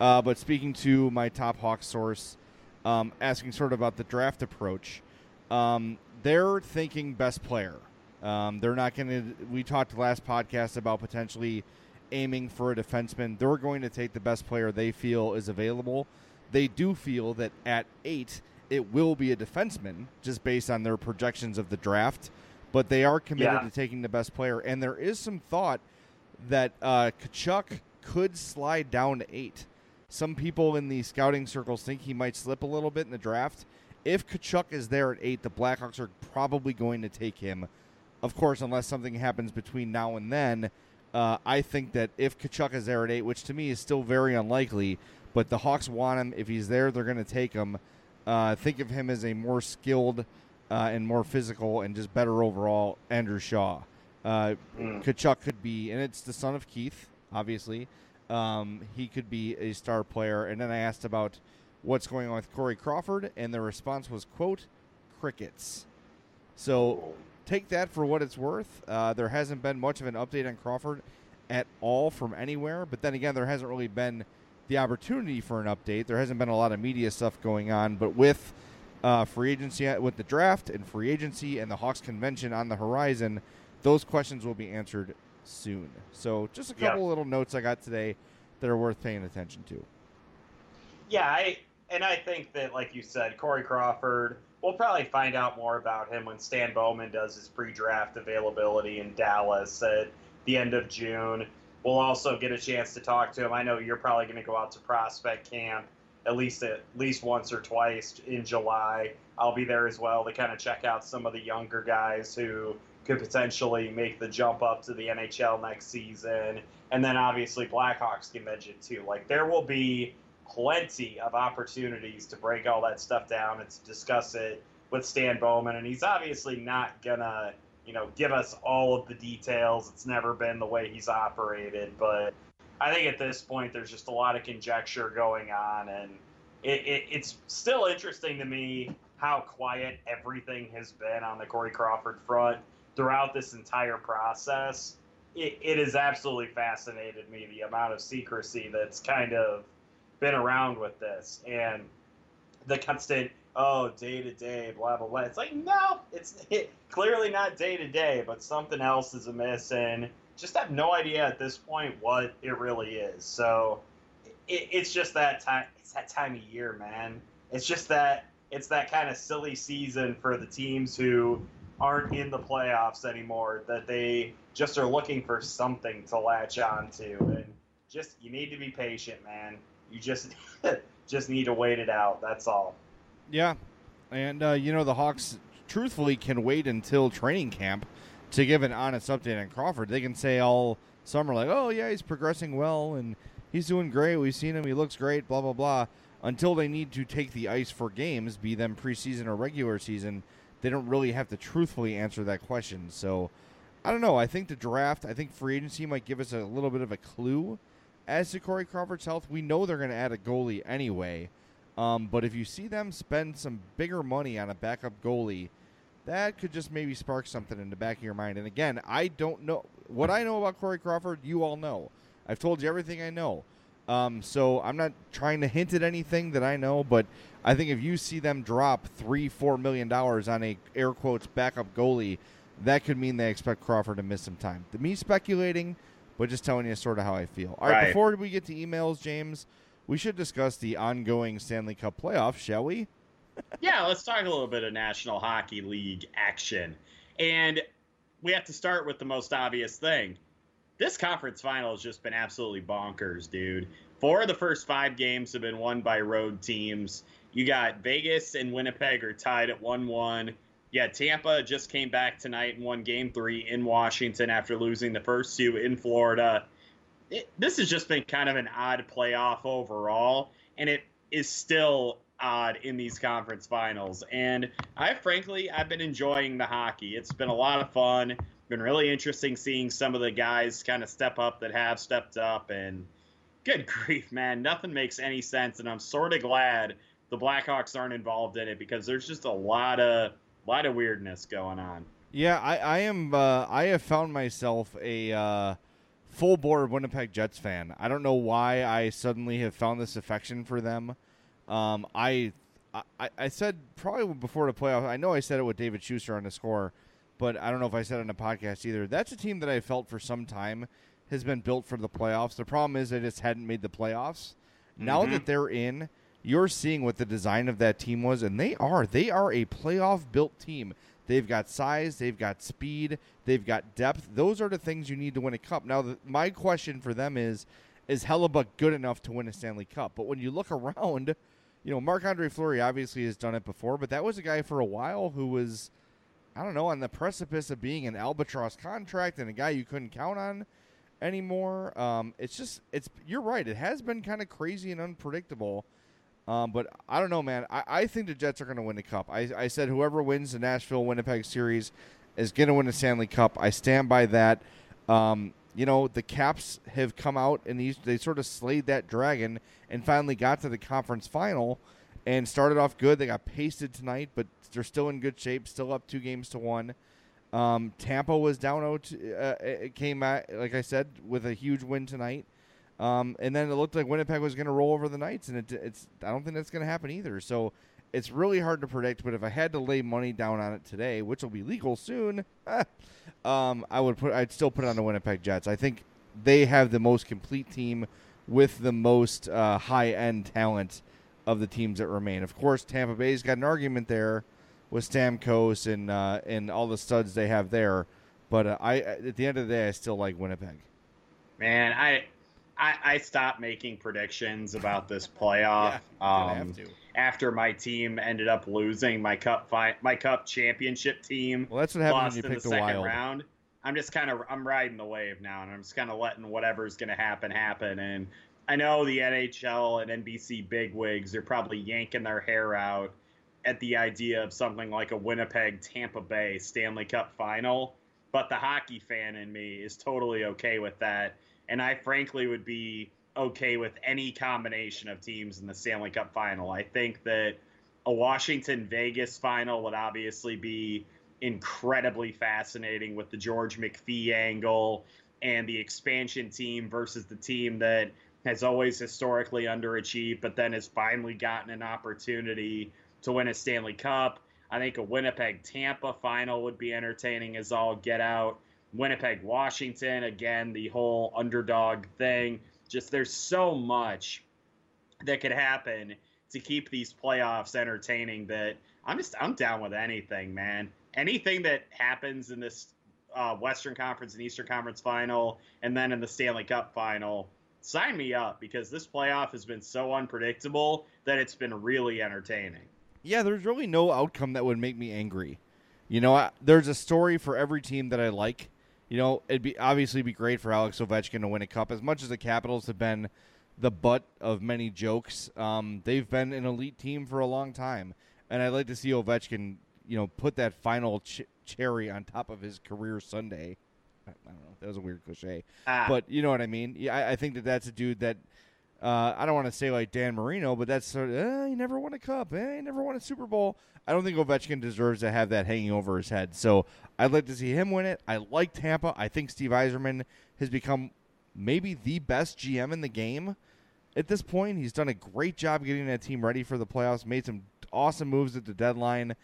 uh, but speaking to my top Hawk source, um, asking sort of about the draft approach, um, they're thinking best player. Um, they're not going to. We talked last podcast about potentially aiming for a defenseman. They're going to take the best player they feel is available they do feel that at eight, it will be a defenseman just based on their projections of the draft. But they are committed yeah. to taking the best player. And there is some thought that uh, Tkachuk could slide down to eight. Some people in the scouting circles think he might slip a little bit in the draft. If Tkachuk is there at eight, the Blackhawks are probably going to take him. Of course, unless something happens between now and then, uh, I think that if Tkachuk is there at eight, which to me is still very unlikely, but the Hawks want him. If he's there, they're going to take him. Uh, think of him as a more skilled uh, and more physical and just better overall Andrew Shaw. Uh, mm. Tkachuk could be, and it's the son of Keith, obviously. Um, he could be a star player. And then I asked about what's going on with Corey Crawford, and the response was, quote, crickets. So take that for what it's worth. Uh, there hasn't been much of an update on Crawford at all from anywhere, but then again, there hasn't really been – the opportunity for an update. There hasn't been a lot of media stuff going on, but with uh, free agency, with the draft and free agency and the Hawks convention on the horizon, those questions will be answered soon. So, just a couple yeah. little notes I got today that are worth paying attention to. Yeah, I and I think that, like you said, Corey Crawford. We'll probably find out more about him when Stan Bowman does his pre-draft availability in Dallas at the end of June. We'll also get a chance to talk to him. I know you're probably going to go out to prospect camp at least at least once or twice in July. I'll be there as well to kind of check out some of the younger guys who could potentially make the jump up to the NHL next season. And then obviously Blackhawks convention too. Like there will be plenty of opportunities to break all that stuff down and to discuss it with Stan Bowman. And he's obviously not gonna you know, give us all of the details. It's never been the way he's operated, but I think at this point there's just a lot of conjecture going on, and it, it, it's still interesting to me how quiet everything has been on the Corey Crawford front throughout this entire process. It, it has absolutely fascinated me the amount of secrecy that's kind of been around with this, and the constant oh, day to day, blah blah blah. It's like no, it's it, clearly not day to day, but something else is amiss, and just have no idea at this point what it really is. So it, it's just that time. It's that time of year, man. It's just that it's that kind of silly season for the teams who aren't in the playoffs anymore. That they just are looking for something to latch on to, and just you need to be patient, man. You just just need to wait it out. That's all. Yeah, and uh, you know the Hawks, truthfully, can wait until training camp to give an honest update on Crawford. They can say all summer like, "Oh yeah, he's progressing well and he's doing great. We've seen him. He looks great." Blah blah blah. Until they need to take the ice for games, be them preseason or regular season, they don't really have to truthfully answer that question. So, I don't know. I think the draft, I think free agency might give us a little bit of a clue as to Corey Crawford's health. We know they're going to add a goalie anyway. Um, but if you see them spend some bigger money on a backup goalie, that could just maybe spark something in the back of your mind. And again, I don't know what I know about Corey Crawford. You all know. I've told you everything I know. Um, so I'm not trying to hint at anything that I know, but I think if you see them drop three, four million dollars on a air quotes backup goalie, that could mean they expect Crawford to miss some time. To me speculating, but just telling you sort of how I feel. All right, Right. before we get to emails, James, we should discuss the ongoing Stanley Cup playoffs, shall we? yeah, let's talk a little bit of National Hockey League action. And we have to start with the most obvious thing. This conference final has just been absolutely bonkers, dude. Four of the first five games have been won by road teams. You got Vegas and Winnipeg are tied at 1 1. Yeah, Tampa just came back tonight and won game three in Washington after losing the first two in Florida. It, this has just been kind of an odd playoff overall, and it is still odd in these conference finals. And I frankly, I've been enjoying the hockey. It's been a lot of fun. Been really interesting seeing some of the guys kind of step up that have stepped up. And good grief, man, nothing makes any sense. And I'm sort of glad the Blackhawks aren't involved in it because there's just a lot of lot of weirdness going on. Yeah, I, I am. Uh, I have found myself a uh, full board Winnipeg Jets fan. I don't know why I suddenly have found this affection for them. Um, I, I I said probably before the playoffs. I know I said it with David Schuster on the score, but I don't know if I said it on the podcast either. That's a team that I felt for some time has been built for the playoffs. The problem is they just hadn't made the playoffs. Now that they're in, you're seeing what the design of that team was, and they are. They are a playoff built team. They've got size, they've got speed, they've got depth. Those are the things you need to win a cup. Now, the, my question for them is: Is Hellebuyck good enough to win a Stanley Cup? But when you look around, you know, Marc Andre Fleury obviously has done it before, but that was a guy for a while who was, I don't know, on the precipice of being an albatross contract and a guy you couldn't count on anymore. Um, it's just, it's you're right. It has been kind of crazy and unpredictable. Um, but I don't know, man. I, I think the Jets are going to win the cup. I, I said whoever wins the Nashville Winnipeg series is going to win the Stanley Cup. I stand by that. Um, you know, the Caps have come out and these, they sort of slayed that dragon and finally got to the conference final and started off good. They got pasted tonight, but they're still in good shape, still up two games to one. Um, Tampa was down 0 uh, it came out, like I said, with a huge win tonight. Um, and then it looked like Winnipeg was going to roll over the Knights, and it, it's I don't think that's going to happen either. So it's really hard to predict. But if I had to lay money down on it today, which will be legal soon, um, I would put I'd still put it on the Winnipeg Jets. I think they have the most complete team with the most uh, high end talent of the teams that remain. Of course, Tampa Bay's got an argument there with Stamkos and uh, and all the studs they have there. But uh, I at the end of the day, I still like Winnipeg. Man, I I, I stopped making predictions about this playoff gonna um, after my team ended up losing my cup fi- my cup championship team. Well, that's what happened lost when you in the the second Wild. round. I'm just kind of I'm riding the wave now, and I'm just kind of letting whatever's going to happen happen. And I know the NHL and NBC bigwigs are probably yanking their hair out at the idea of something like a Winnipeg Tampa Bay Stanley Cup final, but the hockey fan in me is totally okay with that, and I frankly would be okay with any combination of teams in the Stanley Cup final. I think that a Washington Vegas final would obviously be incredibly fascinating with the George McPhee angle and the expansion team versus the team that has always historically underachieved, but then has finally gotten an opportunity to win a Stanley Cup. I think a Winnipeg Tampa final would be entertaining as all get out. Winnipeg Washington, again, the whole underdog thing. Just there's so much that could happen to keep these playoffs entertaining that I'm just I'm down with anything, man. Anything that happens in this uh, Western Conference and Eastern Conference final, and then in the Stanley Cup final, sign me up because this playoff has been so unpredictable that it's been really entertaining. Yeah, there's really no outcome that would make me angry. You know, I, there's a story for every team that I like. You know, it'd be obviously be great for Alex Ovechkin to win a cup. As much as the Capitals have been the butt of many jokes, um, they've been an elite team for a long time, and I'd like to see Ovechkin, you know, put that final ch- cherry on top of his career Sunday. I, don't know. That was a weird cliche, Ah. but you know what I mean. Yeah, I, I think that that's a dude that uh, I don't want to say like Dan Marino, but that's sort of, eh, he never won a cup. Eh, he never won a Super Bowl. I don't think Ovechkin deserves to have that hanging over his head. So I'd like to see him win it. I like Tampa. I think Steve Yzerman has become maybe the best GM in the game at this point. He's done a great job getting that team ready for the playoffs. Made some awesome moves at the deadline.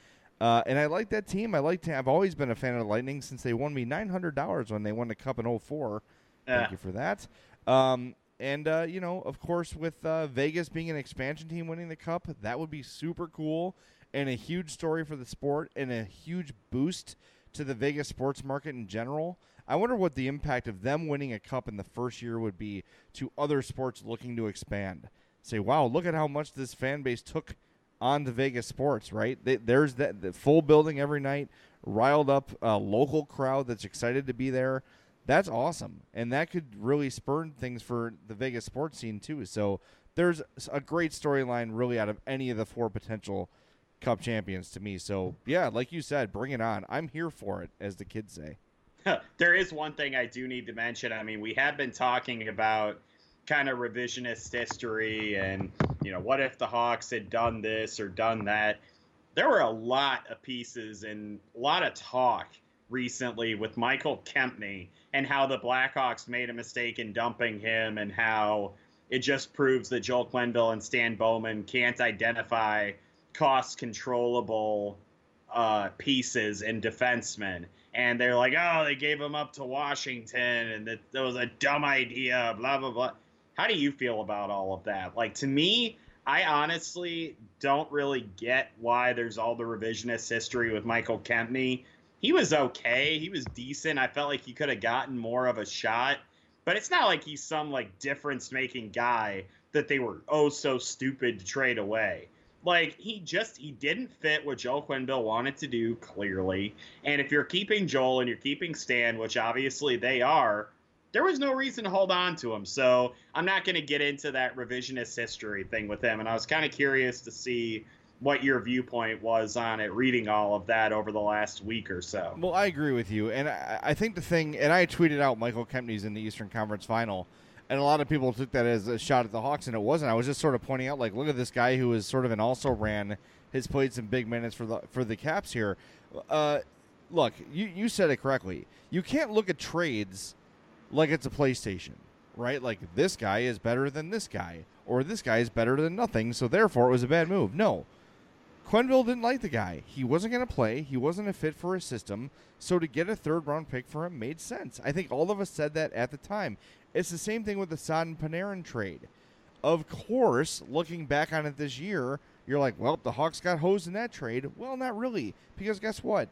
Uh, and I like that team. I like. I've always been a fan of the Lightning since they won me nine hundred dollars when they won the Cup in 04. Thank Yeah. you for that. Um, and uh, you know, of course, with uh, Vegas being an expansion team winning the Cup, that would be super cool and a huge story for the sport and a huge boost to the Vegas sports market in general. I wonder what the impact of them winning a cup in the first year would be to other sports looking to expand. Say, wow, look at how much this fan base took on the Vegas sports, right? They, there's that the full building every night, riled up uh, local crowd that's excited to be there. That's awesome, and that could really spur things for the Vegas sports scene too. So there's a great storyline really out of any of the four potential Cup champions to me. So yeah, like you said, bring it on. I'm here for it, as the kids say. there is one thing I do need to mention. I mean, we have been talking about kind of revisionist history and, you know, what if the Hawks had done this or done that. There were a lot of pieces and a lot of talk recently with Michael Kempny and how the Blackhawks made a mistake in dumping him and how it just proves that Joel Quenneville and Stan Bowman can't identify cost controllable uh, pieces and defensemen. And they're like, oh, they gave him up to Washington and that, that was a dumb idea, blah, blah, blah. How do you feel about all of that? Like, to me, I honestly don't really get why there's all the revisionist history with Michael Kempny. He was okay. He was decent. I felt like he could have gotten more of a shot. But it's not like he's some like difference making guy that they were oh so stupid to trade away. Like he just he didn't fit what Joel Quenneville wanted to do clearly. And if you're keeping Joel and you're keeping Stan, which obviously they are, there was no reason to hold on to him. So I'm not going to get into that revisionist history thing with him. And I was kind of curious to see what your viewpoint was on it, reading all of that over the last week or so. Well, I agree with you, and I, I think the thing, and I tweeted out Michael Kempny's in the Eastern Conference Final, and a lot of people took that as a shot at the Hawks, and it wasn't. I was just sort of pointing out, like, look at this guy who is sort of an also ran, has played some big minutes for the for the Caps here. Uh, look, you you said it correctly. You can't look at trades like it's a PlayStation, right? Like this guy is better than this guy, or this guy is better than nothing, so therefore it was a bad move. No. Quenneville didn't like the guy. He wasn't going to play. He wasn't a fit for his system. So to get a third round pick for him made sense. I think all of us said that at the time. It's the same thing with the Sodden Panarin trade. Of course, looking back on it this year, you're like, well, the Hawks got hosed in that trade. Well, not really, because guess what?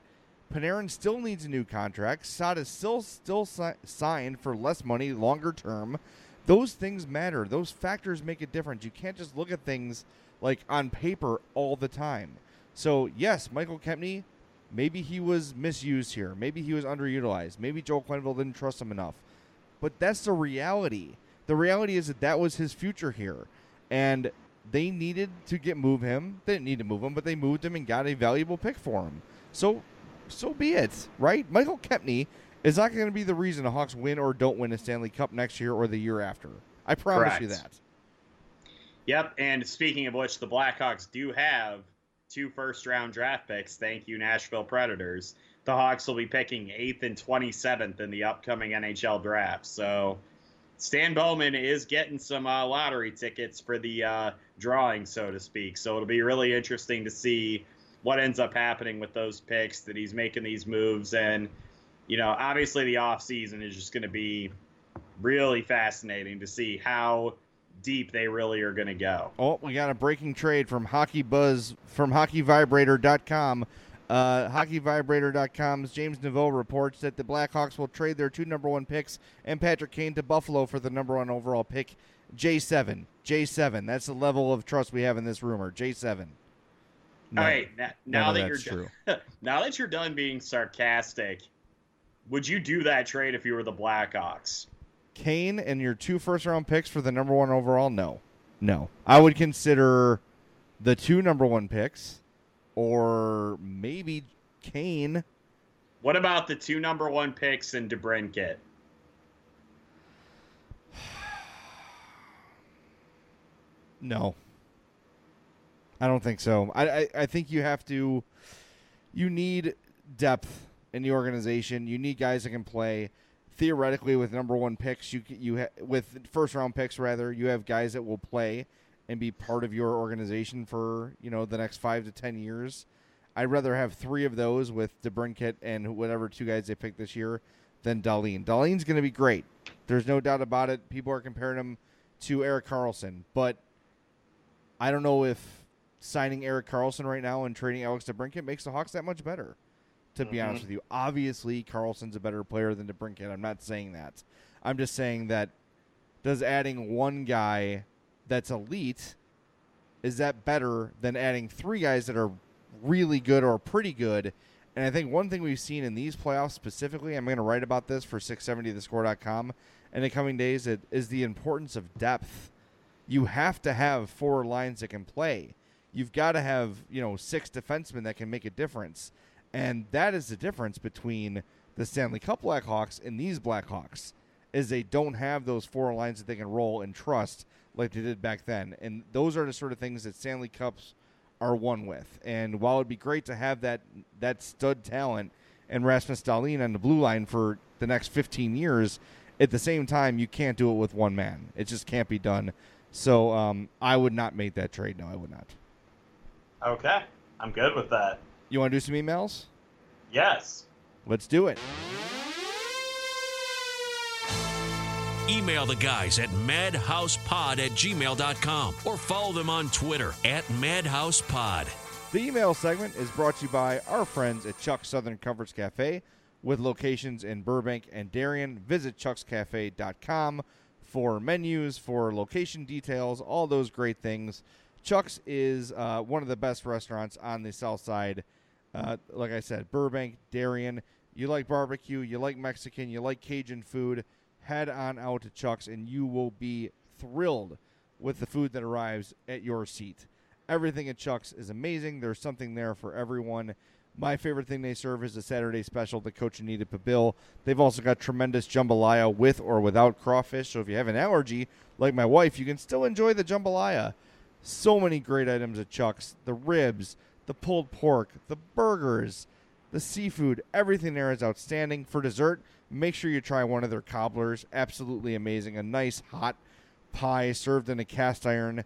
Panarin still needs a new contract. Saad is still still si- signed for less money, longer term. Those things matter. Those factors make a difference. You can't just look at things like on paper all the time. So yes, Michael Kempny, maybe he was misused here. Maybe he was underutilized. Maybe Joel Quenneville didn't trust him enough. But that's the reality. The reality is that that was his future here, and they needed to get move him. They didn't need to move him, but they moved him and got a valuable pick for him. So, so be it. Right? Michael Kempny is not going to be the reason the Hawks win or don't win a Stanley Cup next year or the year after. I promise you that. Yep, and speaking of which, the Blackhawks do have two first round draft picks. Thank you, Nashville Predators. The Hawks will be picking 8th and 27th in the upcoming NHL draft. So Stan Bowman is getting some uh, lottery tickets for the uh, drawing, so to speak. So it'll be really interesting to see what ends up happening with those picks that he's making these moves. And, you know, obviously the offseason is just going to be really fascinating to see how deep they really are going to go. Oh, we got a breaking trade from Hockey Buzz from HockeyVibrator.com. Uh, HockeyVibrator.com's James Neveau reports that the Blackhawks will trade their two number one picks and Patrick Kane to Buffalo for the number one overall pick, J7. J7. That's the level of trust we have in this rumor. J7. No, All right, now, now that you're true. now that you're done being sarcastic, would you do that trade if you were the Blackhawks? Kane and your two first round picks for the number one overall? No, no. I would consider the two number one picks or maybe Kane. What about the two number one picks in DeBrincat? no. I don't think so. I, I, I think you have to you need depth in the organization. You need guys that can play. Theoretically, with number one picks, you you ha- with first round picks rather, you have guys that will play and be part of your organization for you know the next five to ten years. I'd rather have three of those with DeBrincat and whatever two guys they pick this year than Dahlin. Dahlin's going to be great. There's no doubt about it. People are comparing him to Erik Karlsson, but I don't know if signing Erik Karlsson right now and trading Alex DeBrincat makes the Hawks that much better. To be mm-hmm. honest with you, obviously Karlsson's a better player than DeBrincat. I'm not saying that. I'm just saying that does adding one guy that's elite is that better than adding three guys that are really good or pretty good? And I think one thing we've seen in these playoffs specifically, I'm going to write about this for 670thescore.com in the coming days, it, is the importance of depth. You have to have four lines that can play. You've got to have, you know, six defensemen that can make a difference. And that is the difference between the Stanley Cup Blackhawks and these Blackhawks is they don't have those four lines that they can roll and trust like they did back then. And those are the sort of things that Stanley Cups are won with. And while it'd be great to have that that stud talent and Rasmus Dahlin on the blue line for the next 15 years, at the same time, you can't do it with one man. It just can't be done. So um, I would not make that trade. No, I would not. Okay, I'm good with that. You want to do some emails? Yes. Let's do it. Email the guys at madhousepod at gmail.com or follow them on Twitter at madhousepod. The email segment is brought to you by our friends at Chuck's Southern Comforts Cafe with locations in Burbank and Darien. Visit chuckscafe.com for menus, for location details, all those great things. Chuck's is uh, one of the best restaurants on the south side. Uh, like I said, Burbank, Darien. You like barbecue, you like Mexican, you like Cajun food head on out to Chuck's and you will be thrilled with the food that arrives at your seat. Everything at Chuck's is amazing. There's something there for everyone. My favorite thing they serve is a Saturday special, the Cochinita Pibil. They've also got tremendous jambalaya with or without crawfish. So if you have an allergy, like my wife, you can still enjoy the jambalaya. So many great items at Chuck's the ribs, the pulled pork, the burgers, the seafood. Everything there is outstanding. For dessert, Make sure you try one of their cobblers. Absolutely amazing. A nice hot pie served in a cast iron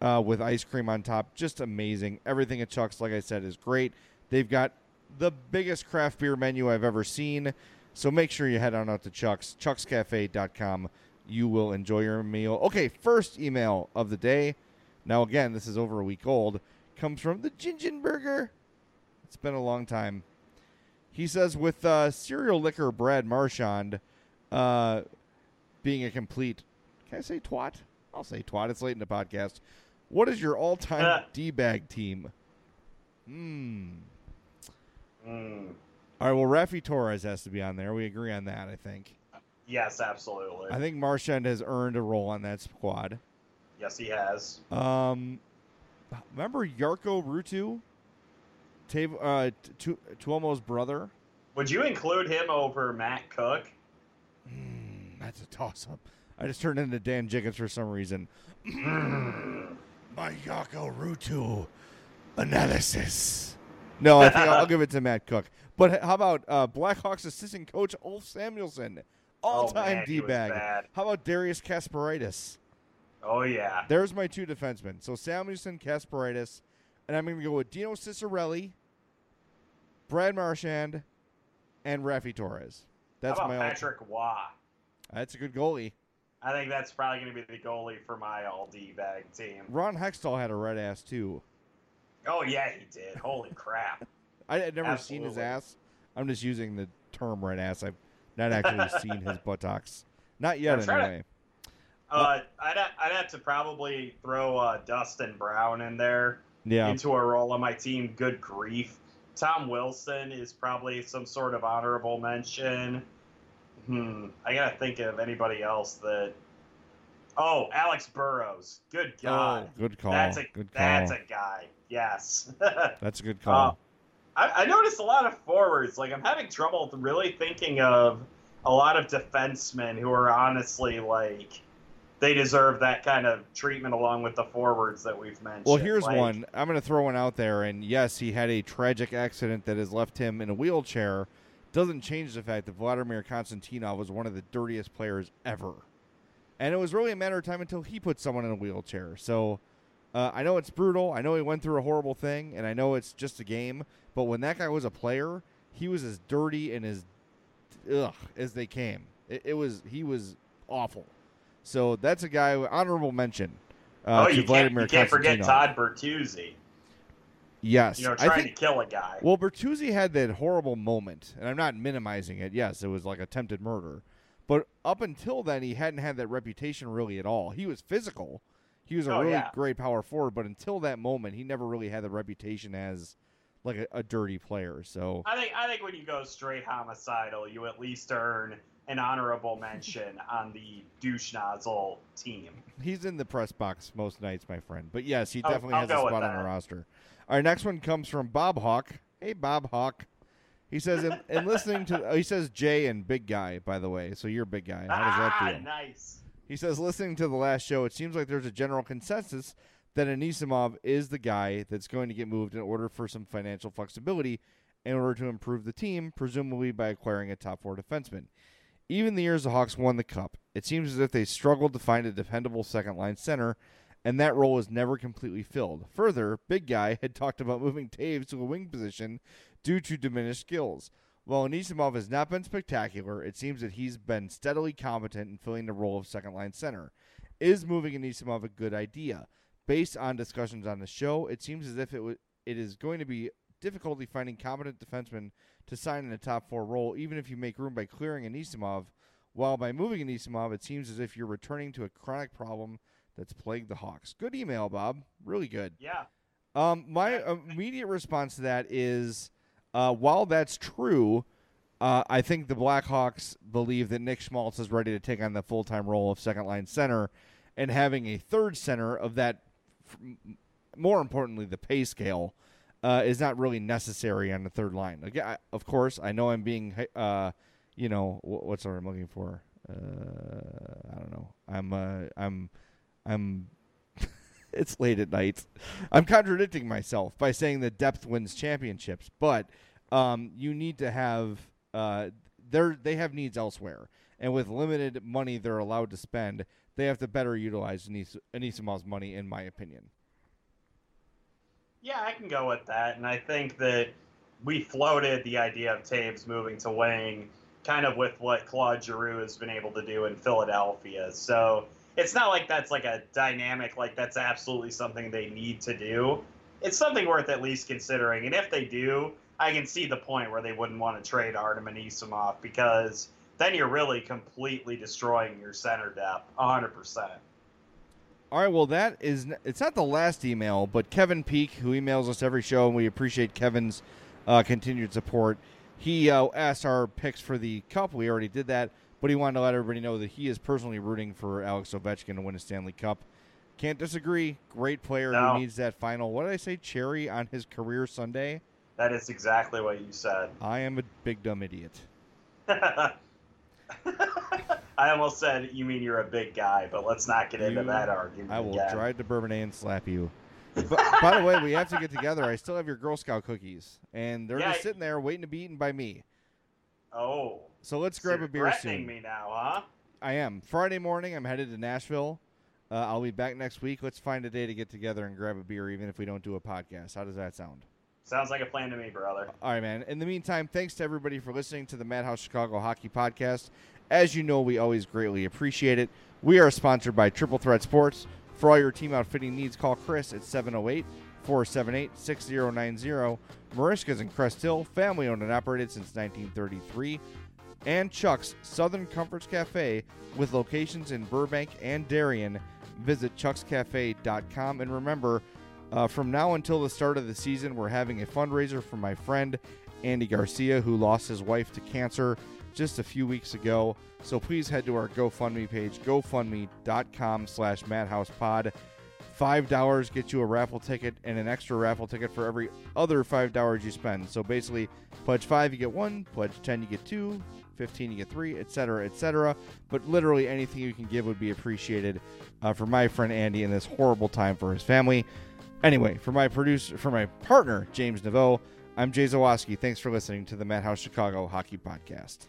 uh, with ice cream on top. Just amazing. Everything at Chuck's, like I said, is great. They've got the biggest craft beer menu I've ever seen. So make sure you head on out to Chuck's, chuckscafe.com. You will enjoy your meal. Okay, first email of the day. Now, again, this is over a week old. Comes from the Gingen Burger. It's been a long time. He says with uh, serial licker Brad Marchand uh, being a complete, can I say twat? I'll say twat. It's late in the podcast. What is your all-time uh. d-bag team? Hmm. Mm. All right. Well, Raffi Torres has to be on there. We agree on that. I think. Yes, absolutely. I think Marchand has earned a role on that squad. Yes, he has. Um, remember Jarkko Ruutu? Tav- uh, tu- Tuomo's brother. Would you include him over Matt Cooke? Mm, that's a toss up. I just turned into Dan Jiggetts for some reason. My Jarkko Ruutu analysis. No, I think I'll, I'll, give it to Matt Cooke. But how about uh, Blackhawks assistant coach Ulf Samuelsson? All Oh, time he D bag. How about Darius Kasparaitis? Oh yeah. There's my two defensemen. So Samuelsson, Kasparaitis, and I'm going to go with Dino Ciccarelli, Brad Marchand, and Raffi Torres. That's my about all- Patrick Roy? That's a good goalie. I think that's probably going to be the goalie for my all D bag team. Ron Hextall had a red ass too. Oh yeah, he did. Holy crap! I had never seen his ass. I'm just using the term red ass. I've not actually seen his buttocks. Not yet, I'm trying to- anyway. Uh, I'd I'd have to probably throw uh, Dustin Brown in there Yeah. into a role on my team. Good grief! Tom Wilson is probably some sort of honorable mention. Hmm. I gotta think of anybody else that. Oh, Alex Burrows. Good God. Oh, good call. That's a good call. that's a guy. Yes. That's a good call. Uh, I, I noticed a lot of forwards. Like I'm having trouble really thinking of a lot of defensemen who are honestly like they deserve that kind of treatment along with the forwards that we've mentioned. Well, here's Like, one. I'm going to throw one out there. And yes, he had a tragic accident that has left him in a wheelchair. Doesn't change the fact that Vladimir Konstantinov was one of the dirtiest players ever. And it was really a matter of time until he put someone in a wheelchair. So uh, I know it's brutal. I know he went through a horrible thing. And I know it's just a game. But when that guy was a player, he was as dirty and as ugh as they came. It, it was he was awful. So that's a guy honorable mention. Uh, oh, to you can't, you can't forget Todd Bertuzzi. Yes, You know, trying think. to kill a guy. Well, Bertuzzi had that horrible moment, and I'm not minimizing it. Yes, it was like attempted murder, but up until then, he hadn't had that reputation really at all. He was physical. He was a Oh, really yeah. great power forward, but until that moment, he never really had the reputation as like a, a dirty player. So I think I think when you go straight homicidal, you at least earn an honorable mention on the douche nozzle team. he's in the press box most nights, my friend. But yes, he I'll- definitely I'll has a spot on the roster. Our next one comes from Bob Hawk. Hey, Bob Hawk. He says, in, in listening to, oh, he says Jay and Big Guy, by the way. So you're Big Guy. How does that ah, feel? nice. He says, listening to the last show, it seems like there's a general consensus that Anisimov is the guy that's going to get moved in order for some financial flexibility in order to improve the team, presumably by acquiring a top four defenseman. Even the years the Hawks won the Cup, it seems as if they struggled to find a dependable second line center, and that role was never completely filled. Further, Big Guy had talked about moving Toews to a wing position due to diminished skills. While Anisimov has not been spectacular, it seems that he's been steadily competent in filling the role of second line center. Is moving Anisimov a good idea? Based on discussions on the show, it seems as if it w- it is going to be difficulty finding competent defensemen to sign in a top four role, even if you make room by clearing Anisimov. While by moving Anisimov, it seems as if you're returning to a chronic problem that's plagued the Hawks. Good email, Bob. Really good. Yeah. Um, my immediate response to that is, uh, while that's true, uh, I think the Blackhawks believe that Nick Schmaltz is ready to take on the full time role of second line center, and having a third center of that, more importantly, the pay scale, uh, is not really necessary on the third line. I, of course, I know I'm being, uh, you know, wh- what's word I'm looking for? Uh, I don't know. I'm, uh, I'm, I'm it's late at night. I'm contradicting myself by saying that depth wins championships, but um, you need to have uh, they have needs elsewhere, and with limited money they're allowed to spend, they have to better utilize Anis- Anisimov's money, in my opinion. Yeah, I can go with that. And I think that we floated the idea of Toews moving to wing kind of with what Claude Giroux has been able to do in Philadelphia. So it's not like that's like a dynamic, like that's absolutely something they need to do. It's something worth at least considering. And if they do, I can see the point where they wouldn't want to trade Artem Anisimov because then you're really completely destroying your center depth 100%. All right, well, that is it's not the last email, but Kevin Peak, who emails us every show, and we appreciate Kevin's uh, continued support. He uh, asked our picks for the Cup. We already did that, but he wanted to let everybody know that he is personally rooting for Alex Ovechkin to win a Stanley Cup. Can't disagree. Great player No. who needs that final. What did I say? Cherry on his career Sunday. That is exactly what you said. I am a big dumb idiot. I almost said you mean you're a big guy, but let's not get into that argument. I will again. drive to Bourbonnais and slap you. But, by the way, we have to get together. I still have your Girl Scout cookies, and they're Yeah, just sitting there waiting to be eaten by me. Oh. So let's so grab you're a beer soon. me now, huh? I am. Friday morning, I'm headed to Nashville. Uh, I'll be back next week. Let's find a day to get together and grab a beer, even if we don't do a podcast. How does that sound? Sounds like a plan to me, brother. All right, man. In the meantime, thanks to everybody for listening to the Madhouse Chicago Hockey Podcast. As you know, we always greatly appreciate it. We are sponsored by Triple Threat Sports. For all your team outfitting needs, call Chris at 708 478 6090. Merichka's in Crest Hill, family owned and operated since 1933. And Chuck's Southern Comforts Cafe with locations in Burbank and Darien. Visit chuckscafe.com. And remember, uh, from now until the start of the season, we're having a fundraiser for my friend Andy Garcia, who lost his wife to cancer just a few weeks ago. So please head to our GoFundMe page, gofundme.com slash madhousepod. $5 gets you a raffle ticket and an extra raffle ticket for every other $5 you spend. So basically, pledge 5 you get 1, pledge 10 you get 2, 15 you get 3, etc., etc. But literally anything you can give would be appreciated uh, for my friend Andy in this horrible time for his family. Anyway, for my producer, for my partner James Neveau, I'm Jay Zawaski. Thanks for listening to the Madhouse Chicago Hockey Podcast.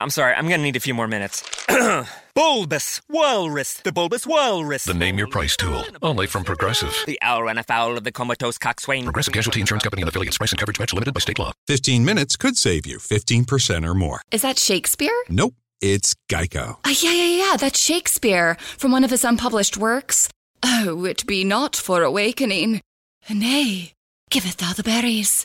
I'm sorry, I'm gonna need a few more minutes. bulbous Walrus, the Bulbous Walrus. The Name Your Price tool, only from Progressive. The owl ran afoul of the comatose coxswain. Progressive Casualty Insurance Company and affiliates. Price and coverage match limited by state law. 15 minutes could save you 15% or more. Is that Shakespeare? Nope, it's Geico. Uh, yeah, yeah, yeah, that's Shakespeare from one of his unpublished works. Oh, it be not for awakening. Nay, giveth thou the berries.